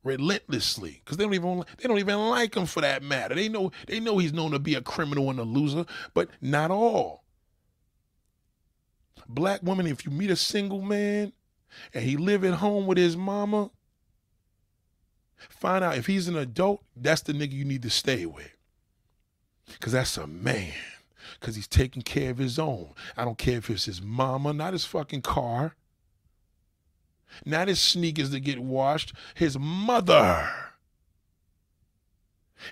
relentlessly because they don't even they don't even like him for that matter. They know they know he's known to be a criminal and a loser, but not all. Black women, if you meet a single man and he live at home with his mama, find out if he's an adult, that's the nigga you need to stay with. Cause that's a man. Cause he's taking care of his own. I don't care if it's his mama, not his fucking car. Not his sneakers to get washed, his mother.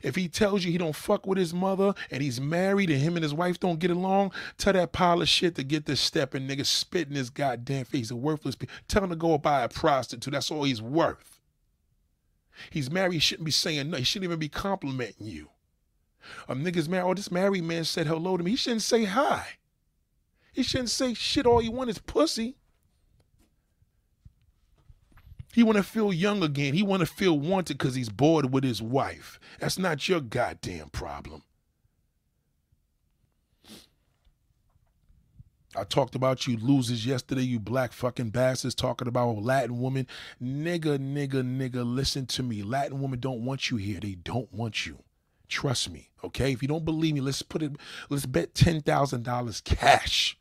If he tells you he don't fuck with his mother and he's married and him and his wife don't get along, tell that pile of shit to get this stepping nigga spit in his goddamn face. A worthless. Tell him to go buy a prostitute. That's all he's worth. He's married. He shouldn't be saying no. He shouldn't even be complimenting you. A nigga's married. Oh, this married man said hello to me. He shouldn't say hi. He shouldn't say shit. All you want is pussy. He want to feel young again. He want to feel wanted because he's bored with his wife. That's not your goddamn problem. I talked about you losers yesterday, you black fucking bastards, talking about Latin woman. Nigga, nigga, nigga, listen to me. Latin women don't want you here. They don't want you. Trust me, okay? If you don't believe me, let's put it, let's bet $10,000 cash.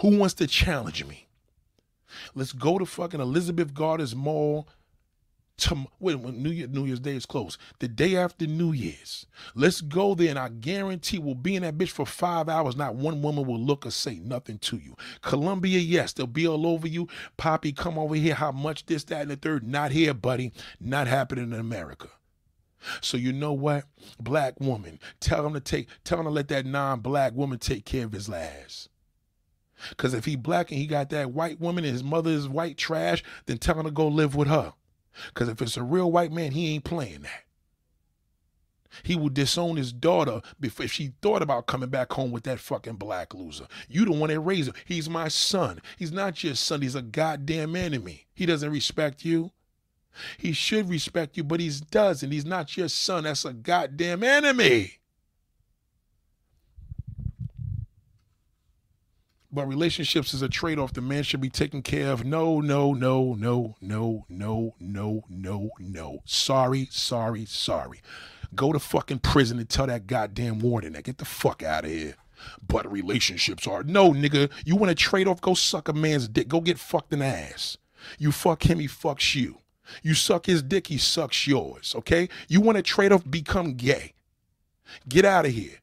Who wants to challenge me? Let's go to fucking Elizabeth Gardens Mall. To, when, when New, Year, New Year's Day is closed, the day after New Year's, let's go there and I guarantee we'll be in that bitch for five hours. Not one woman will look or say nothing to you. Colombia, yes, they'll be all over you. Poppy, come over here. How much this, that, and the third? Not here, buddy. Not happening in America. So you know what? Black woman, tell him to take, tell him to let that non-black woman take care of his ass. Because if he black and he got that white woman and his mother is white trash, then tell him to go live with her. Because if it's a real white man, he ain't playing that. He would disown his daughter if she thought about coming back home with that fucking black loser. You the one that raised him. He's my son. He's not your son. He's a goddamn enemy. He doesn't respect you. He should respect you, but he doesn't. He's not your son. That's a goddamn enemy. But relationships is a trade off the man should be taken care of. No, no, no, no, no, no, no, no, no. Sorry, sorry, sorry. Go to fucking prison and tell that goddamn warden that get the fuck out of here. But relationships are no nigga. You want to trade off? Go suck a man's dick. Go get fucked in the ass. You fuck him, he fucks you. You suck his dick, he sucks yours. Okay? You want to trade off? Become gay. Get out of here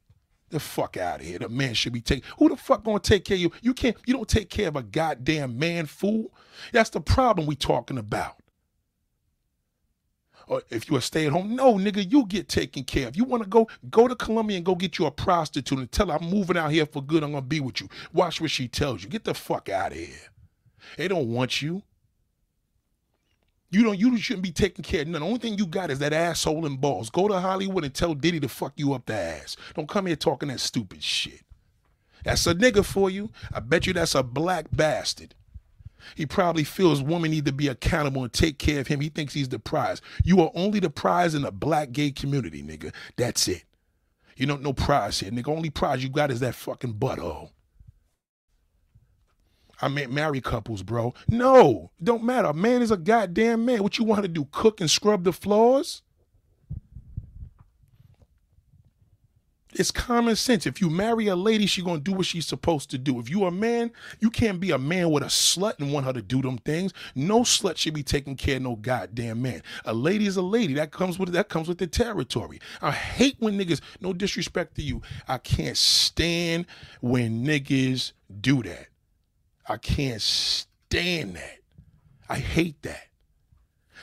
the fuck out of here. The man should be taking. Who the fuck gonna take care of you? You can't. You don't take care of a goddamn man, fool. That's the problem we talking about. Or if you a stay at home, no nigga, you get taken care of. You want to go go to Colombia and go get you a prostitute and tell her I'm moving out here for good. I'm gonna be with you. Watch what she tells you. Get the fuck out of here. They don't want you. You don't. You shouldn't be taking care of none. The only thing you got is that asshole and balls. Go to Hollywood and tell Diddy to fuck you up the ass. Don't come here talking that stupid shit. That's a nigga for you. I bet you that's a black bastard. He probably feels women need to be accountable and take care of him. He thinks he's the prize. You are only the prize in the black gay community, nigga. That's it. You don't know prize here, nigga. Only prize you got is that fucking butthole. I mean, married couples, bro. No, don't matter. A man is a goddamn man. What you want her to do? Cook and scrub the floors? It's common sense. If you marry a lady, she's gonna do what she's supposed to do. If you a man, you can't be a man with a slut and want her to do them things. No slut should be taking care of no goddamn man. A lady is a lady. That comes with that comes with the territory. I hate when niggas, no disrespect to you. I can't stand when niggas do that. I can't stand that. I hate that.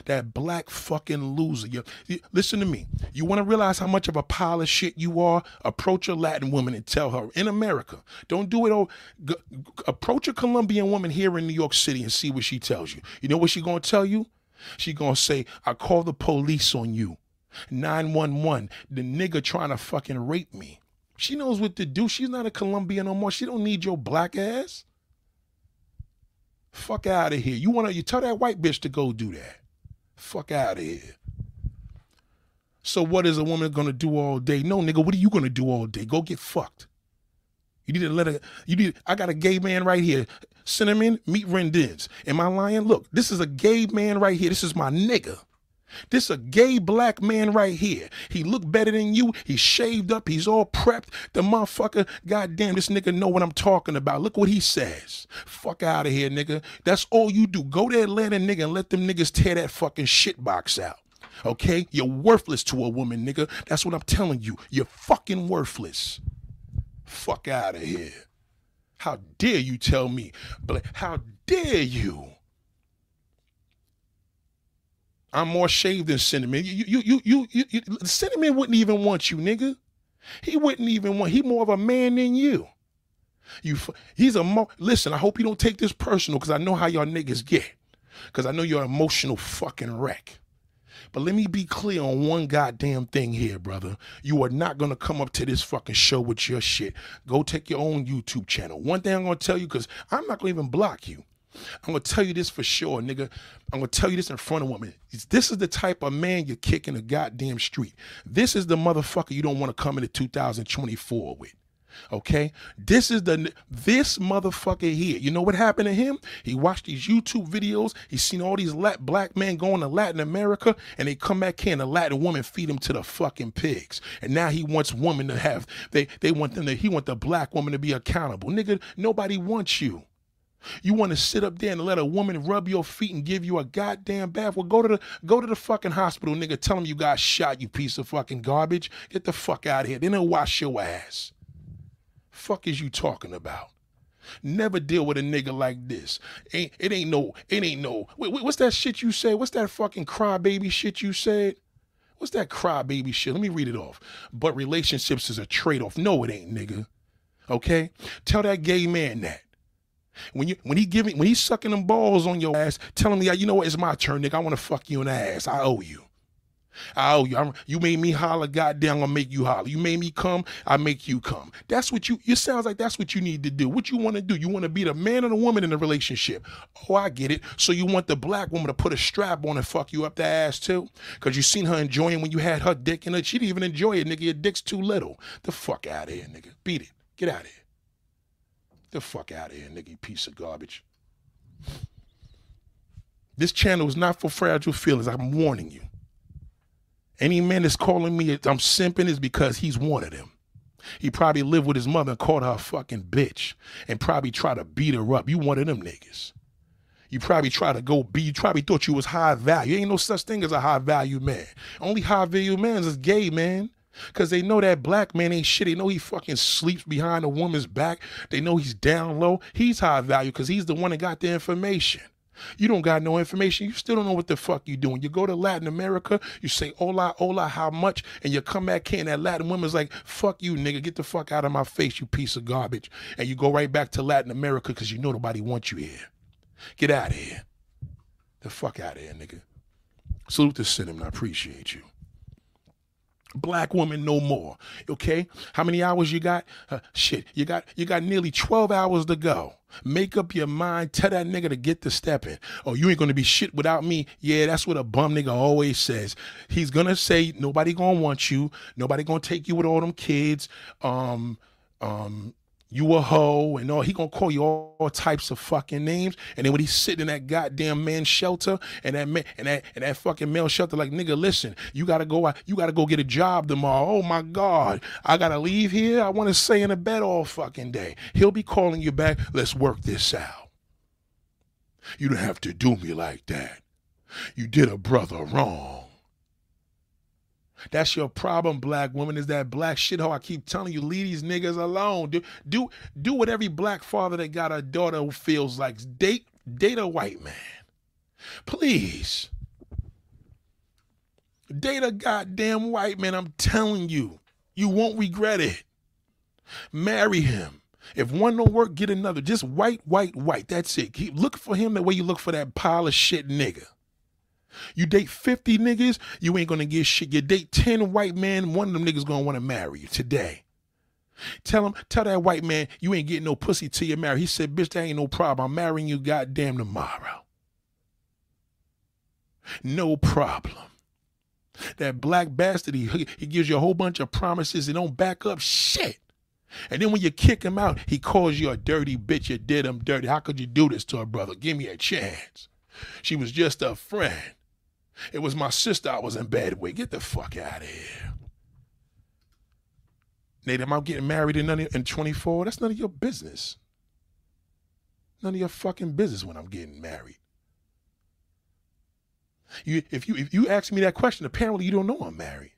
That black fucking loser. You, you- listen to me. You want to realize how much of a pile of shit you are? Approach a Latin woman and tell her in America. Don't do it. G- g- approach a Colombian woman here in New York City and see what she tells you. You know what she gonna tell you? She gonna say, "I call the police on you." 911. The nigga trying to fucking rape me. She knows what to do. She's not a Colombian no more. She don't need your black ass. Fuck out of here. You wanna you tell that white bitch to go do that. Fuck out of here. So what is a woman gonna do all day? No, nigga, what are you gonna do all day? Go get fucked. You need to let her you need I got a gay man right here. Cinnamon, meet Rendins. Am I lying? Look, this is a gay man right here. This is my nigga. This a gay black man right here. He look better than you. He's shaved up. He's all prepped. The motherfucker, goddamn, this nigga know what I'm talking about. Look what he says. Fuck out of here, nigga. That's all you do. Go to Atlanta, nigga, and let them niggas tear that fucking shit box out. Okay? You're worthless to a woman, nigga. That's what I'm telling you. You're fucking worthless. Fuck out of here. How dare you tell me? How dare you? I'm more shaved than Cinnamon. You, you, you, you, you, you, Cinnamon wouldn't even want you, nigga. He wouldn't even want. He more of a man than you. You, he's a mo. Listen, I hope you don't take this personal because I know how y'all niggas get. Because I know you're an emotional fucking wreck. But let me be clear on one goddamn thing here, brother. You are not gonna come up to this fucking show with your shit. Go take your own YouTube channel. One thing I'm gonna tell you, because I'm not gonna even block you. I'm gonna tell you this for sure, nigga. I'm gonna tell you this in front of women. This is the type of man you kick in the goddamn street. This is the motherfucker you don't want to come into 2024 with. Okay, this is the this motherfucker here. You know what happened to him? He watched these YouTube videos. He seen all these Lat- black men going to Latin America, and they come back here and a Latin woman feed him to the fucking pigs. And now he wants women to have they they want them to he want the black woman to be accountable. Nigga, nobody wants you. You want to sit up there and let a woman rub your feet and give you a goddamn bath? Well, go to the go to the fucking hospital, nigga. Tell them you got shot, you piece of fucking garbage. Get the fuck out of here. Then they'll wash your ass. Fuck is you talking about? Never deal with a nigga like this. Ain't it ain't no it ain't no. Wait, wait, what's that shit you said? What's that fucking crybaby shit you said? What's that crybaby shit? Let me read it off. But relationships is a trade off. No, it ain't, nigga. Okay, tell that gay man that. When you when he giving when he's sucking them balls on your ass, telling me, ah, you know what, it's my turn, nigga. I want to fuck you in the ass. I owe you. I owe you. I'm, you made me holler, goddamn, I'm gonna make you holler. You made me come, I make you come. That's what you. It sounds like that's what you need to do. What you want to do? You want to be the man and the woman in the relationship? Oh, I get it. So you want the black woman to put a strap on and fuck you up the ass too? Cause you seen her enjoying when you had her dick in it. She didn't even enjoy it, nigga. Your dick's too little. The fuck out of here, nigga. Beat it. Get out of here. The fuck out of here, nigga, you piece of garbage. This channel is not for fragile feelings. I'm warning you. Any man that's calling me I'm simping is because he's one of them. He probably lived with his mother and called her a fucking bitch and probably tried to beat her up. You one of them niggas. You probably try to go be, you probably thought you was high value. Ain't no such thing as a high value man. Only high value man is gay, man. Cause they know that black man ain't shit. They know he fucking sleeps behind a woman's back. They know he's down low. He's high value because he's the one that got the information. You don't got no information. You still don't know what the fuck you doing. You go to Latin America, you say hola, hola, how much? And you come back here and that Latin woman's like, fuck you, nigga. Get the fuck out of my face, you piece of garbage. And you go right back to Latin America because you know nobody wants you here. Get out of here. The fuck out of here, nigga. Salute to Cinnamon. I appreciate you. Black woman no more. Okay? How many hours you got? Uh, shit, you got you got nearly 12 hours to go. Make up your mind. Tell that nigga to get to stepping. Oh, you ain't gonna be shit without me. Yeah, that's what a bum nigga always says. He's gonna say nobody gonna want you. Nobody gonna take you with all them kids. Um, um, you a hoe and all he gonna call you all, all types of fucking names. And then when he's sitting in that goddamn man shelter and that man and that and that fucking male shelter like nigga listen you gotta go out you gotta go get a job tomorrow. Oh my god i gotta leave here. I want to stay in a bed all fucking day. He'll be calling you back. Let's work this out. You don't have to do me like that. You did a brother wrong that's your problem, black woman, is that black shithole. I keep telling you, leave these niggas alone. Do do do what every black father that got a daughter feels like. Date date a white man. Please. Date a goddamn white man. I'm telling you, you won't regret it. Marry him. If one don't work, get another. Just white, white, white. That's it. Keep looking for him the way you look for that pile of shit nigga. You date 50 niggas, you ain't gonna get shit. You date 10 white men, one of them niggas gonna wanna marry you today. Tell him, tell that white man you ain't getting no pussy till you marry. He said, bitch, that ain't no problem. I'm marrying you goddamn tomorrow. No problem. That black bastard, he, he gives you a whole bunch of promises and don't back up shit. And then when you kick him out, he calls you a dirty bitch. You did him dirty. How could you do this to a brother? Give me a chance. She was just a friend. It was my sister I was in bed with. Get the fuck out of here. Nate, am I getting married in, none of, in 24? That's none of your business. None of your fucking business when I'm getting married. You, if you if you ask me that question, apparently you don't know I'm married.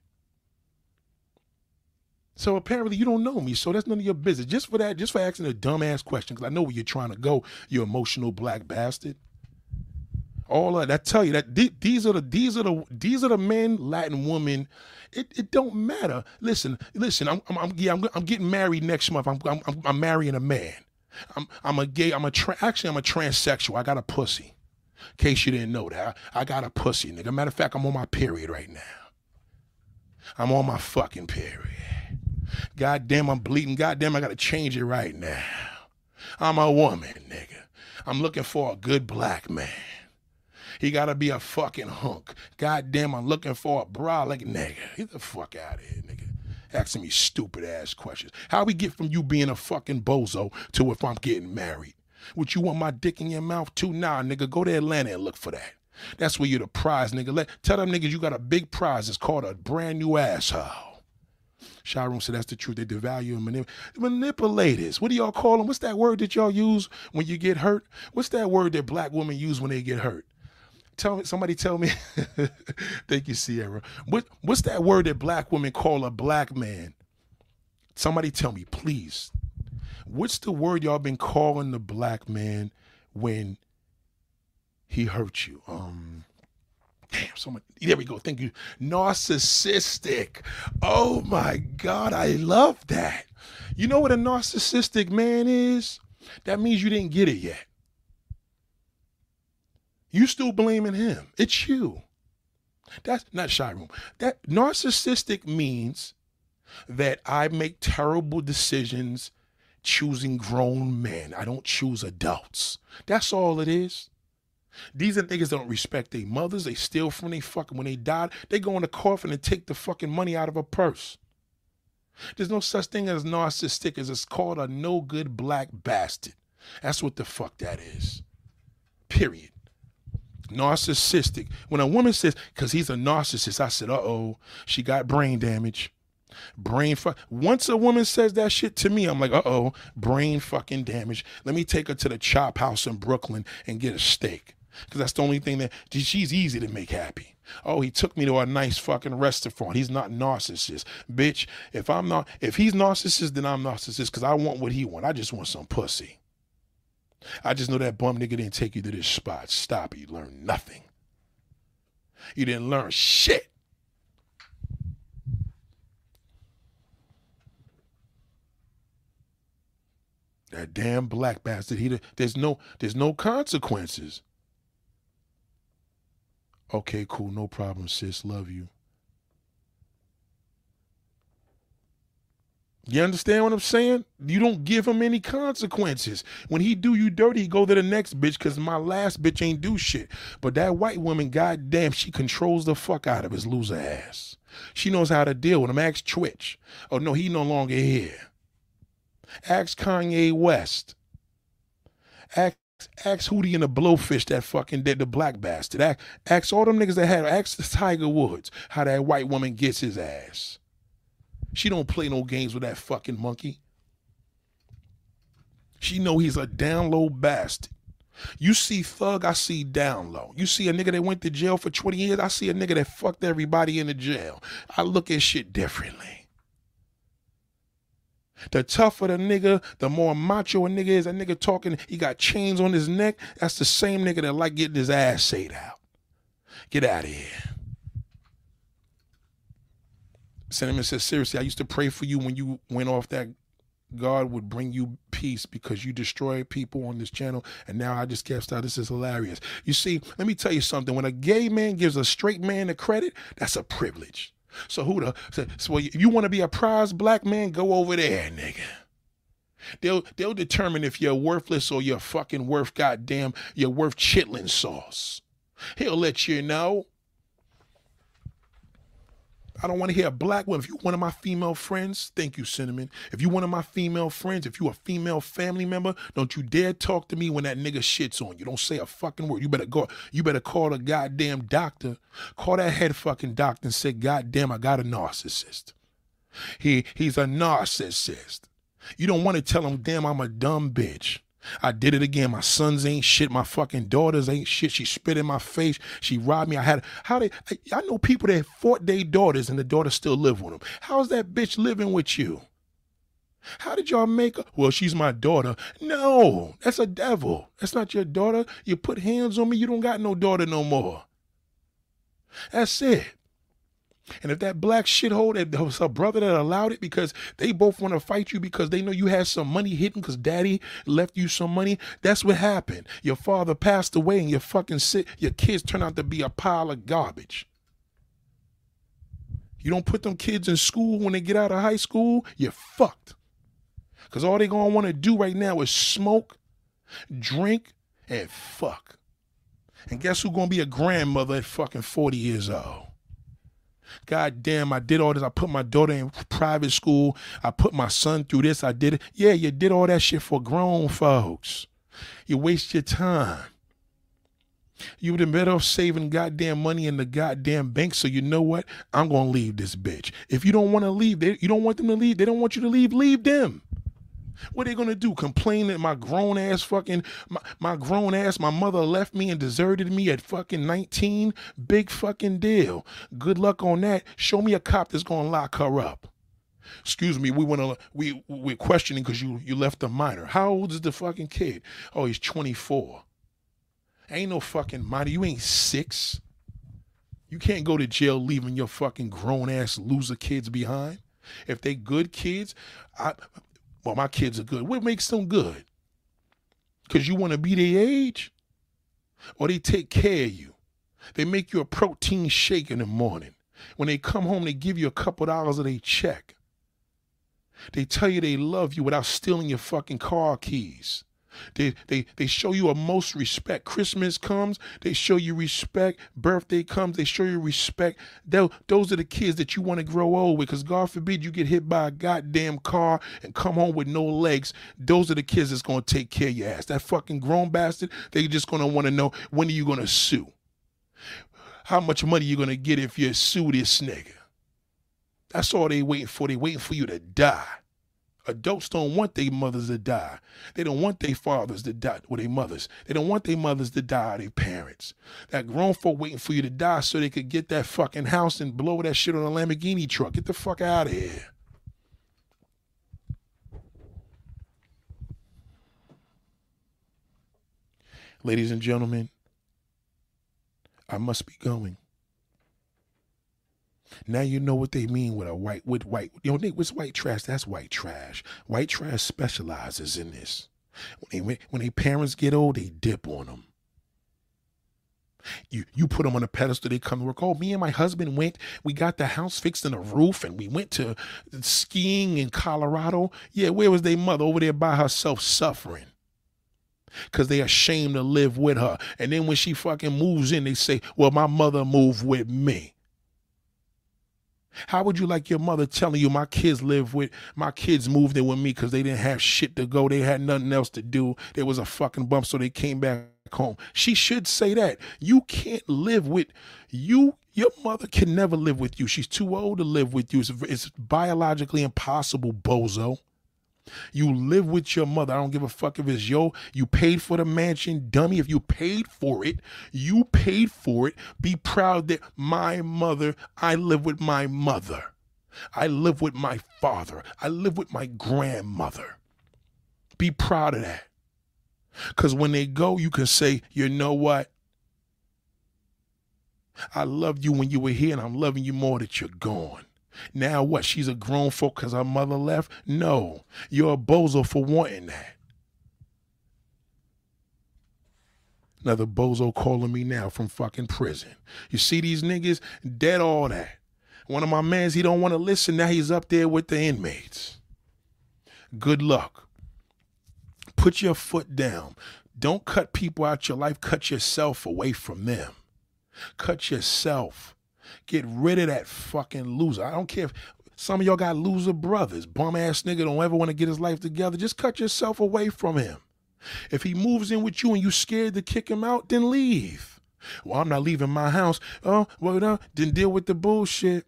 So apparently you don't know me. So that's none of your business. Just for that, just for asking a dumbass question, because I know where you're trying to go, you emotional black bastard. All of that, I tell you that these are the these are the these are the men, Latin women. It, it don't matter. Listen, listen. I'm I'm, yeah. I'm, I'm getting married next month. I'm, I'm I'm marrying a man. I'm I'm a gay. I'm a tra- actually I'm a transsexual. I got a pussy. In case you didn't know that, I, I got a pussy, nigga. Matter of fact, I'm on my period right now. I'm on my fucking period. God damn, I'm bleeding. God damn, I gotta change it right now. I'm a woman, nigga. I'm looking for a good black man. He gotta be a fucking hunk. God damn, I'm looking for a bra like nigga. Get the fuck out of here, nigga. Asking me stupid ass questions. How we get from you being a fucking bozo to if I'm getting married? Would you want my dick in your mouth too? Nah, nigga, go to Atlanta and look for that. That's where you're the prize, nigga. Let tell them niggas you got a big prize. It's called a brand new asshole. Sharon said that's the truth. They devalue and manip- manipulators. What do y'all call them? What's that word that y'all use when you get hurt? What's that word that black women use when they get hurt? Tell me, somebody tell me. *laughs* Thank you, Sierra. What what's that word that black women call a black man? Somebody tell me, please. What's the word y'all been calling the black man when he hurt you? Um damn, someone there we go. Thank you. Narcissistic. Oh my God, I love that. You know what a narcissistic man is? That means you didn't get it yet. You still blaming him. It's you. That's not shy room. That narcissistic means that I make terrible decisions choosing grown men. I don't choose adults. That's all it is. These are niggas don't respect their mothers. They steal from their fucking when they die. They go in the coffin and take the fucking money out of a purse. There's no such thing as narcissistic as it's called a no good black bastard. That's what the fuck that is. Period. Narcissistic. When a woman says, because he's a narcissist, I said, uh oh, she got brain damage. Brain fuck. Once a woman says that shit to me, I'm like, uh oh, brain fucking damage. Let me take her to the chop house in Brooklyn and get a steak. Because that's the only thing that she's easy to make happy. Oh, he took me to a nice fucking restaurant. He's not narcissist. Bitch, if I'm not, if he's narcissist, then I'm narcissist because I want what he want. I just want some pussy. I just know that bum nigga didn't take you to this spot. Stop. You learned nothing. You didn't learn shit. That damn black bastard. He there's no there's no consequences. Okay, cool, no problem, sis. Love you. You understand what I'm saying? You don't give him any consequences. When he do you dirty, go to the next bitch because my last bitch ain't do shit. But that white woman, goddamn, she controls the fuck out of his loser ass. She knows how to deal with him. Ask Twitch. Oh no, he no longer here. Ask Kanye West. Ask ask Hootie and the Blowfish, that fucking dead, the black bastard. Ask, ask all them niggas that had. Ask the Tiger Woods how that white woman gets his ass. She don't play no games with that fucking monkey. She know he's a down low bastard. You see thug, I see down low. You see a nigga that went to jail for 20 years, I see a nigga that fucked everybody in the jail. I look at shit differently. The tougher the nigga, the more macho a nigga is. A nigga talking, he got chains on his neck. That's the same nigga that like getting his ass ate out. Get out of here. Cinnamon says, seriously, I used to pray for you when you went off that God would bring you peace because you destroy people on this channel. And now I just guessed out this is hilarious. You see, let me tell you something. When a gay man gives a straight man the credit, that's a privilege. So who the so, so if you want to be a prize black man, go over there, nigga. They'll they'll determine if you're worthless or you're fucking worth goddamn you're worth chitlin sauce. He'll let you know. I don't want to hear a black woman. If you one of my female friends, thank you, Cinnamon. If you one of my female friends, if you're a female family member, don't you dare talk to me when that nigga shits on you. Don't say a fucking word. You better go. You better call a goddamn doctor. Call that head fucking doctor and say, goddamn, I got a narcissist. He he's a narcissist. You don't want to tell him, damn, I'm a dumb bitch. I did it again. My sons ain't shit. My fucking daughters ain't shit. She spit in my face. She robbed me. I had how they. I, know people that fought their daughters and the daughters still live with them. How's that bitch living with you? How did y'all make her? Well, she's my daughter. No, that's a devil. That's not your daughter. You put hands on me. You don't got no daughter no more. That's it. And if that black shithole that was her brother that allowed it because they both want to fight you because they know you had some money hidden because daddy left you some money, that's what happened. Your father passed away and your fucking sick, your kids turn out to be a pile of garbage. You don't put them kids in school when they get out of high school, you're fucked. Because all they gonna want to do right now is smoke, drink, and fuck. And guess who's gonna be a grandmother at fucking 40 years old? God damn, I did all this. I put my daughter in private school. I put my son through this. I did it. Yeah, you did all that shit for grown folks. You waste your time. You would have better off saving goddamn money in the goddamn bank. So you know what? I'm gonna leave this bitch. If you don't want to leave, they, you don't want them to leave. They don't want you to leave. Leave them. What are they gonna do? Complain that my grown ass fucking my, my grown ass my mother left me and deserted me at fucking 19? Big fucking deal. Good luck on that. Show me a cop that's gonna lock her up. Excuse me, we wanna we we're questioning because you you left a minor. How old is the fucking kid? Oh, he's 24. Ain't no fucking minor. You ain't six. You can't go to jail leaving your fucking grown ass loser kids behind. If they good kids, I well, my kids are good. What makes them good? Because you want to be their age? Or they take care of you. They make you a protein shake in the morning. When they come home, they give you a couple dollars of their check. They tell you they love you without stealing your fucking car keys. They, they, they show you a most respect. Christmas comes, they show you respect. Birthday comes, they show you respect. They'll, those are the kids that you want to grow old with because God forbid you get hit by a goddamn car and come home with no legs. Those are the kids that's going to take care of your ass. That fucking grown bastard, they just going to want to know when are you going to sue? How much money you going to get if you sue this nigga? That's all they waiting for. They waiting for you to die. Adults don't want their mothers to die. They don't want their fathers to die with their mothers. They don't want their mothers to die their parents. That grown folk waiting for you to die so they could get that fucking house and blow that shit on a Lamborghini truck. Get the fuck out of here. Ladies and gentlemen, I must be going. Now you know what they mean with a white with white. Yo, they, what's white trash? That's white trash. White trash specializes in this. When they when they parents get old, they dip on them. You you put them on a pedestal, they come to work. Oh, me and my husband went. We got the house fixed in the roof, and we went to skiing in Colorado. Yeah, where was their mother over there by herself suffering? Cause they ashamed to live with her. And then when she fucking moves in, they say, Well, my mother moved with me. How would you like your mother telling you my kids live with my kids moved in with me because they didn't have shit to go, they had nothing else to do. There was a fucking bump, so they came back home. She should say that. You can't live with you. Your mother can never live with you. She's too old to live with you. It's, it's biologically impossible, bozo. You live with your mother. I don't give a fuck if it's yo. You paid for the mansion, dummy. If you paid for it, you paid for it. Be proud that my mother, I live with my mother. I live with my father. I live with my grandmother. Be proud of that. Because when they go, you can say, you know what? I loved you when you were here, and I'm loving you more that you're gone. Now what? She's a grown folk because her mother left? No. You're a bozo for wanting that. Another bozo calling me now from fucking prison. You see these niggas? Dead all that. One of my mans, he don't want to listen. Now he's up there with the inmates. Good luck. Put your foot down. Don't cut people out your life. Cut yourself away from them. Cut yourself. Get rid of that fucking loser. I don't care if some of y'all got loser brothers. Bum ass nigga don't ever want to get his life together. Just cut yourself away from him. If he moves in with you and you scared to kick him out, then leave. Well, I'm not leaving my house. Oh, well, no, then deal with the bullshit.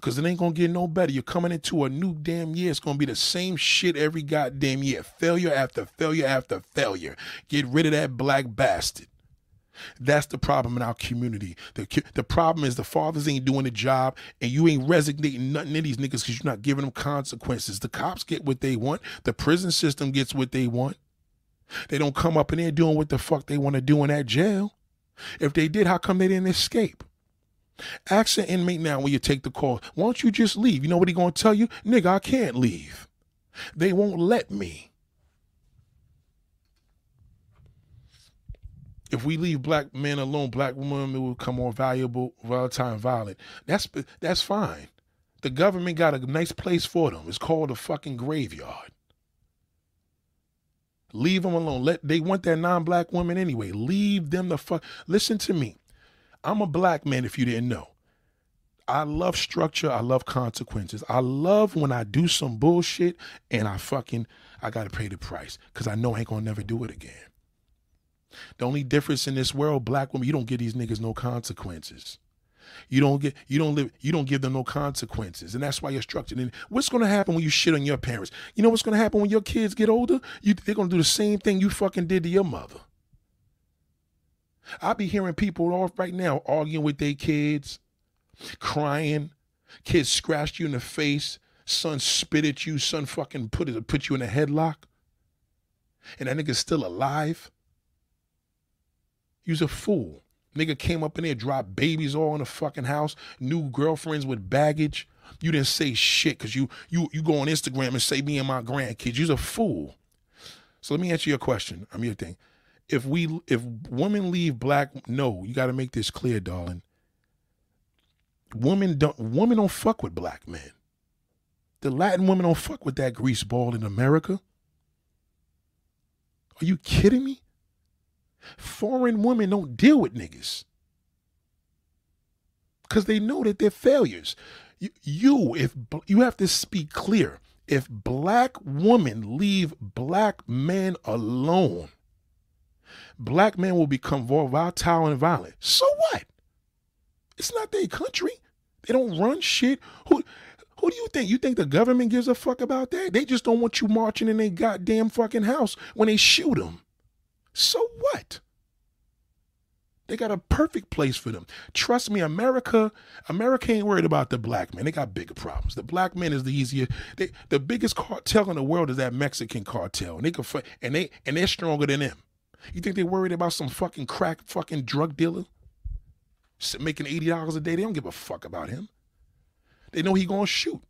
Cause it ain't gonna get no better. You're coming into a new damn year. It's gonna be the same shit every goddamn year. Failure after failure after failure. Get rid of that black bastard. That's the problem in our community. The, the problem is the fathers ain't doing the job and you ain't resignating nothing in these niggas because you're not giving them consequences. The cops get what they want. The prison system gets what they want. They don't come up in there doing what the fuck they want to do in that jail. If they did, how come they didn't escape? Ask an inmate now when you take the call, why don't you just leave? You know what he gonna tell you? Nigga, I can't leave. They won't let me. If we leave black men alone, black women will become more valuable, volatile, and violent. That's that's fine. The government got a nice place for them. It's called a fucking graveyard. Leave them alone. Let they want that non-black woman anyway. Leave them the fuck. Listen to me. I'm a black man. If you didn't know, I love structure. I love consequences. I love when I do some bullshit and I fucking I gotta pay the price because I know I ain't gonna never do it again. The only difference in this world, black women, you don't give these niggas no consequences. You don't get you don't live you don't give them no consequences. And that's why you're structured. And what's gonna happen when you shit on your parents? You know what's gonna happen when your kids get older? You they're gonna do the same thing you fucking did to your mother. I be hearing people off right now arguing with their kids, crying, kids scratched you in the face, son spit at you, son fucking put it put you in a headlock. And that nigga's still alive. You's a fool. Nigga came up in there, dropped babies all in the fucking house, new girlfriends with baggage. You didn't say shit because you you you go on Instagram and say me and my grandkids. You's a fool. So let me answer your question. I'm your thing. If we if women leave black, no, you got to make this clear, darling. Women don't women don't fuck with black men. The Latin women don't fuck with that grease ball in America. Are you kidding me? Foreign women don't deal with niggas because they know that they're failures. You, you, if you have to speak clear, if black women leave black men alone, black men will become volatile and violent. So what? It's not their country. They don't run shit. Who who do you think? You think the government gives a fuck about that? They just don't want you marching in their goddamn fucking house when they shoot them. So what? They got a perfect place for them. Trust me, America, America ain't worried about the black man. They got bigger problems. The black man is the easier. They, the biggest cartel in the world is that Mexican cartel, and they can and they and they're stronger than them. You think they worried about some fucking crack fucking drug dealer making eighty dollars a day? They don't give a fuck about him. They know he gonna shoot.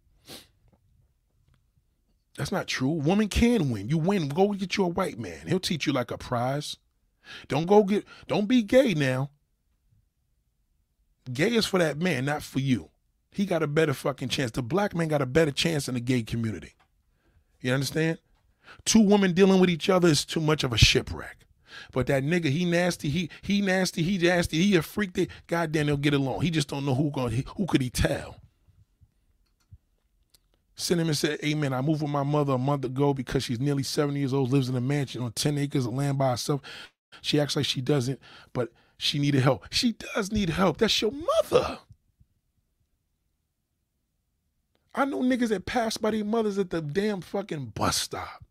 That's not true. Woman can win. You win. Go get you a white man. He'll teach you like a prize. Don't go get, don't be gay now. Gay is for that man, not for you. He got a better fucking chance. The black man got a better chance in the gay community. You understand? Two women dealing with each other is too much of a shipwreck. But that nigga, he nasty, he he nasty, he nasty, he a freak. That goddamn, they'll get along. He just don't know who going who could he tell. Cinnamon said, Amen. I moved with my mother a month ago because she's nearly 70 years old, lives in a mansion on 10 acres of land by herself. She acts like she doesn't, but she needed help. She does need help. That's your mother. I know niggas that pass by their mothers at the damn fucking bus stop.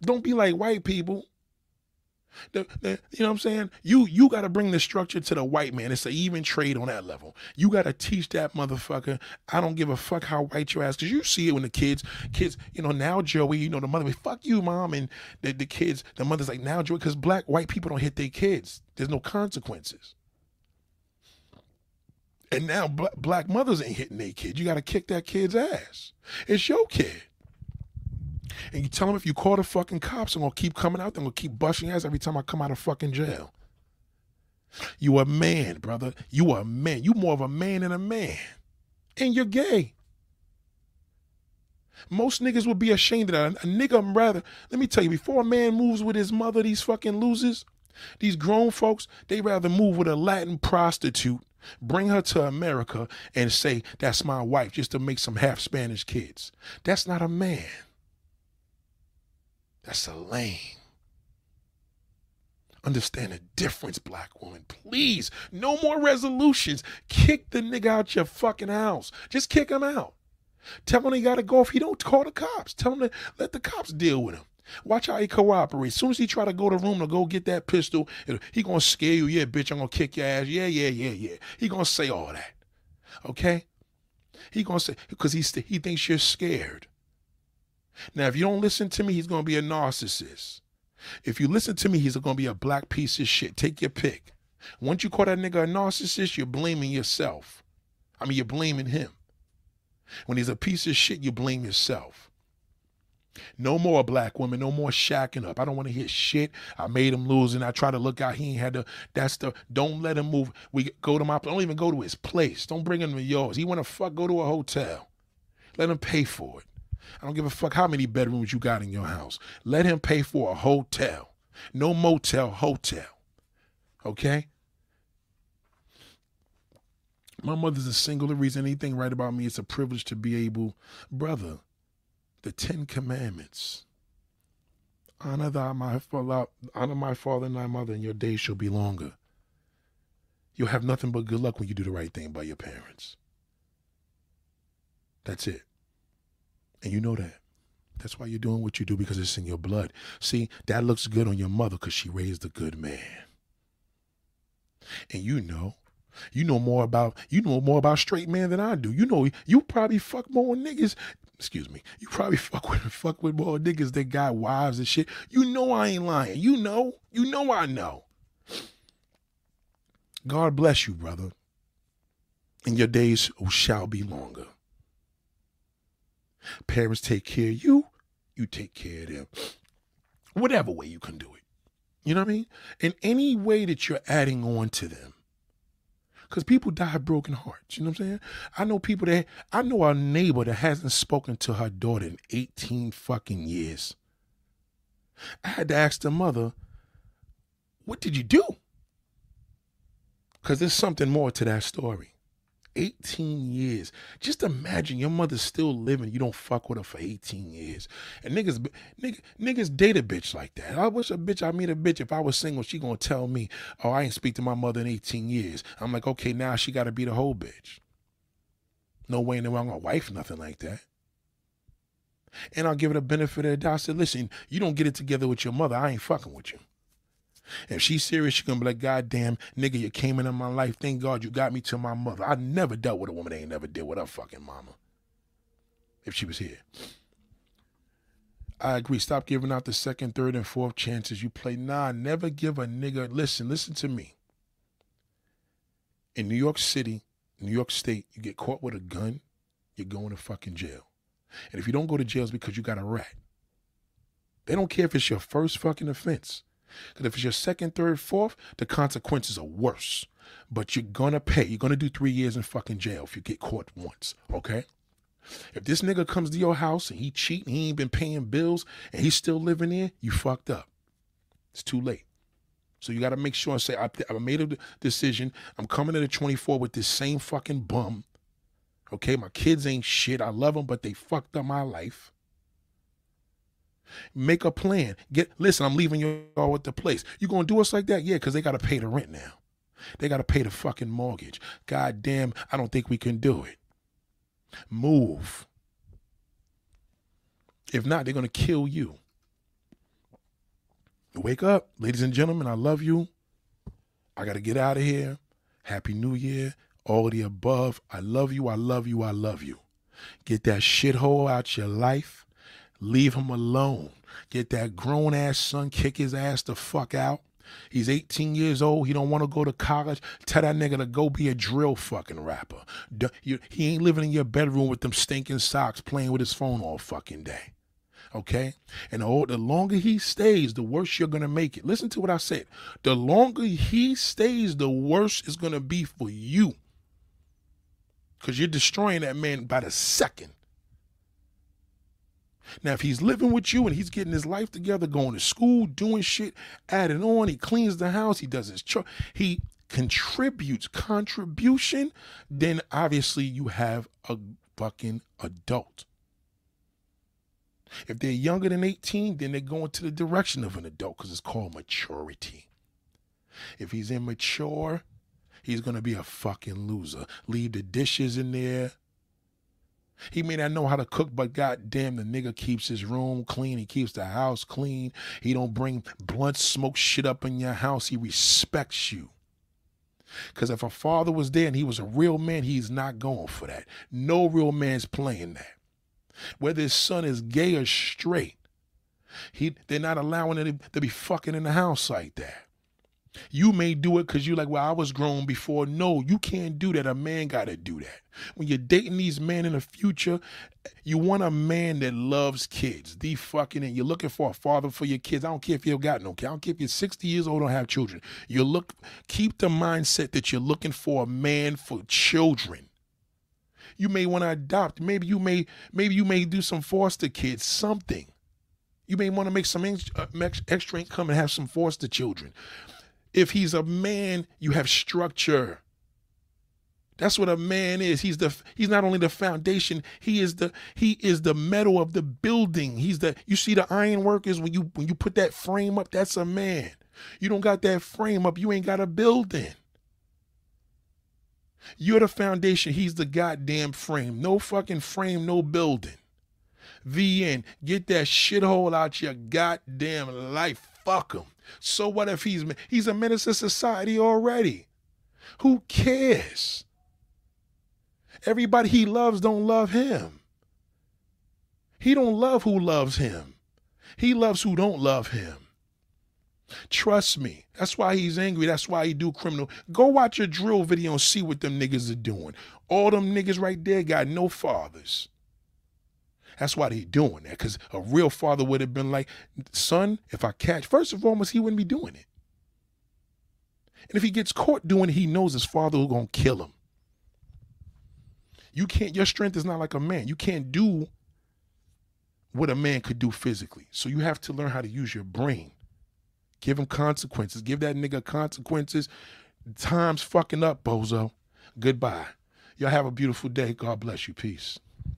Don't be like white people. The, the, you know what I'm saying? You you got to bring the structure to the white man. It's an even trade on that level. You got to teach that motherfucker. I don't give a fuck how white you ass. Cause you see it when the kids, kids, you know now Joey, you know the mother, fuck you, mom, and the, the kids, the mother's like now Joey, cause black white people don't hit their kids. There's no consequences. And now black mothers ain't hitting their kids. You got to kick that kid's ass. It's your kid. And you tell them if you call the fucking cops, I'm gonna keep coming out. They're gonna keep busting ass every time I come out of fucking jail. You a man, brother. You a man. You more of a man than a man. And you're gay. Most niggas would be ashamed of that. A nigga, I'm rather, let me tell you, before a man moves with his mother, these fucking losers, these grown folks, they rather move with a Latin prostitute, bring her to America, and say, that's my wife, just to make some half Spanish kids. That's not a man. That's a lame. Understand the difference, black woman. Please, no more resolutions. Kick the nigga out your fucking house. Just kick him out. Tell him he got to go. If he don't, call the cops. Tell him to let the cops deal with him. Watch how he cooperates. As soon as he try to go to the room to go get that pistol, he gonna scare you. Yeah, bitch, I'm gonna kick your ass. Yeah, yeah, yeah, yeah. He gonna say all that. Okay? He gonna say because he he thinks you're scared. Now, if you don't listen to me, he's gonna be a narcissist. If you listen to me, he's gonna be a black piece of shit. Take your pick. Once you call that nigga a narcissist, you're blaming yourself. I mean, you're blaming him. When he's a piece of shit, you blame yourself. No more black women, no more shacking up. I don't want to hear shit. I made him lose and I try to look out. He ain't had to. That's the. Don't let him move. We go to my. Don't even go to his place. Don't bring him to yours. He want to fuck. Go to a hotel. Let him pay for it. I don't give a fuck how many bedrooms you got in your house. Let him pay for a hotel. No motel, hotel. Okay? My mother's a single. The reason anything right about me, it's a privilege to be able, brother, the Ten Commandments. Honor thy my father, honor my father and thy mother, and your days shall be longer. You'll have nothing but good luck when you do the right thing by your parents. That's it. And you know that. That's why you're doing what you do because it's in your blood. See, that looks good on your mother because she raised a good man. And you know you know more about you know more about straight men than I do. You know you probably fuck more niggas. Excuse me. You probably *laughs* fuck with fuck with more niggas that got wives and shit. You know I ain't lying. You know. You know I know. God bless you, brother. And your days shall be longer. Parents take care of you, you take care of them. Whatever way you can do it. You know what I mean? In any way that you're adding on to them because people die of broken hearts. You know what I'm saying? I know people that I know a neighbor that hasn't spoken to her daughter in 18 fucking years. I had to ask the mother, what did you do? Because there's something more to that story. 18 years. Just imagine your mother's still living. You don't fuck with her for 18 years. And niggas, niggas, niggas date a bitch like that. I wish a bitch, I meet a bitch. If I was single, she gonna tell me, oh, I ain't speak to my mother in 18 years. I'm like, okay, now she gotta be the whole bitch. No way in the world I'm gonna wife nothing like that. And I'll give it a benefit of the doubt. I said, listen, you don't get it together with your mother. I ain't fucking with you. If she's serious, she's gonna be like, God damn, nigga, you came into my life. Thank God you got me to my mother. I never dealt with a woman that ain't never dealt with her fucking mama. If she was here. I agree. Stop giving out the second, third, and fourth chances you play. Nah, never give a nigga. Listen, listen to me. In New York City, New York State, you get caught with a gun, you're going to fucking jail. And if you don't go to jail, it's because you got a rat. They don't care if it's your first fucking offense. Because if it's your second, third, fourth, the consequences are worse. But you're gonna pay. You're gonna do three years in fucking jail if you get caught once. Okay? If this nigga comes to your house and he cheating, he ain't been paying bills, and he's still living there, you fucked up. It's too late. So you got to make sure and say, I, I made a decision. I'm coming to the 24 with this same fucking bum. Okay, my kids ain't shit. I love them, but they fucked up my life. Make a plan. Get listen, I'm leaving you all with the place. You gonna do us like that? Yeah, because they gotta pay the rent now. They gotta pay the fucking mortgage. God damn, I don't think we can do it. Move. If not, they're gonna kill you. Wake up, ladies and gentlemen. I love you. I gotta get out of here. Happy New Year. All of the above. I love you. I love you. I love you. Get that shithole out your life. Leave him alone. Get that grown ass son, kick his ass the fuck out. He's 18 years old. He don't want to go to college. Tell that nigga to go be a drill fucking rapper. He ain't living in your bedroom with them stinking socks playing with his phone all fucking day. Okay? And the, the longer he stays, the worse you're going to make it. Listen to what I said. The longer he stays, the worse it's going to be for you. Because you're destroying that man by the second. Now, if he's living with you and he's getting his life together, going to school, doing shit, adding on, he cleans the house, he does his chore, he contributes contribution, then obviously you have a fucking adult. If they're younger than 18, then they're going to the direction of an adult because it's called maturity. If he's immature, he's going to be a fucking loser. Leave the dishes in there, he may not know how to cook, but goddamn, the nigga keeps his room clean. He keeps the house clean. He don't bring blunt smoke shit up in your house. He respects you. Because if a father was there and he was a real man, he's not going for that. No real man's playing that. Whether his son is gay or straight, he they're not allowing him to be fucking in the house like that. You may do it because you're like, well, I was grown before. No, you can't do that. A man got to do that. When you're dating these men in the future, you want a man that loves kids. The fucking, and you're looking for a father for your kids. I don't care if you've got no kids. I don't care if you're 60 years old or have children. You look, keep the mindset that you're looking for a man for children. You may want to adopt. Maybe you may, maybe you may do some foster kids, something. You may want to make some uh, extra income and have some foster children. If he's a man, you have structure. That's what a man is. He's the he's not only the foundation, he is the he is the metal of the building. He's the you see the iron workers when you when you put that frame up, that's a man. You don't got that frame up, you ain't got a building. You're the foundation, he's the goddamn frame. No fucking frame, no building. End. Get that shithole out your goddamn life. Fuck him. So what if he's he's a menace to society already? Who cares? Everybody he loves don't love him. He don't love who loves him. He loves who don't love him. Trust me. That's why he's angry. That's why he do criminal. Go watch a drill video and see what them niggas are doing. All them niggas right there got no fathers. That's why they doing that. Because a real father would have been like, son, if I catch, first and foremost, he wouldn't be doing it. And if he gets caught doing it, he knows his father will gonna kill him. You can't, your strength is not like a man. You can't do what a man could do physically. So you have to learn how to use your brain. Give him consequences. Give that nigga consequences. Time's fucking up, bozo. Goodbye. Y'all have a beautiful day. God bless you. Peace.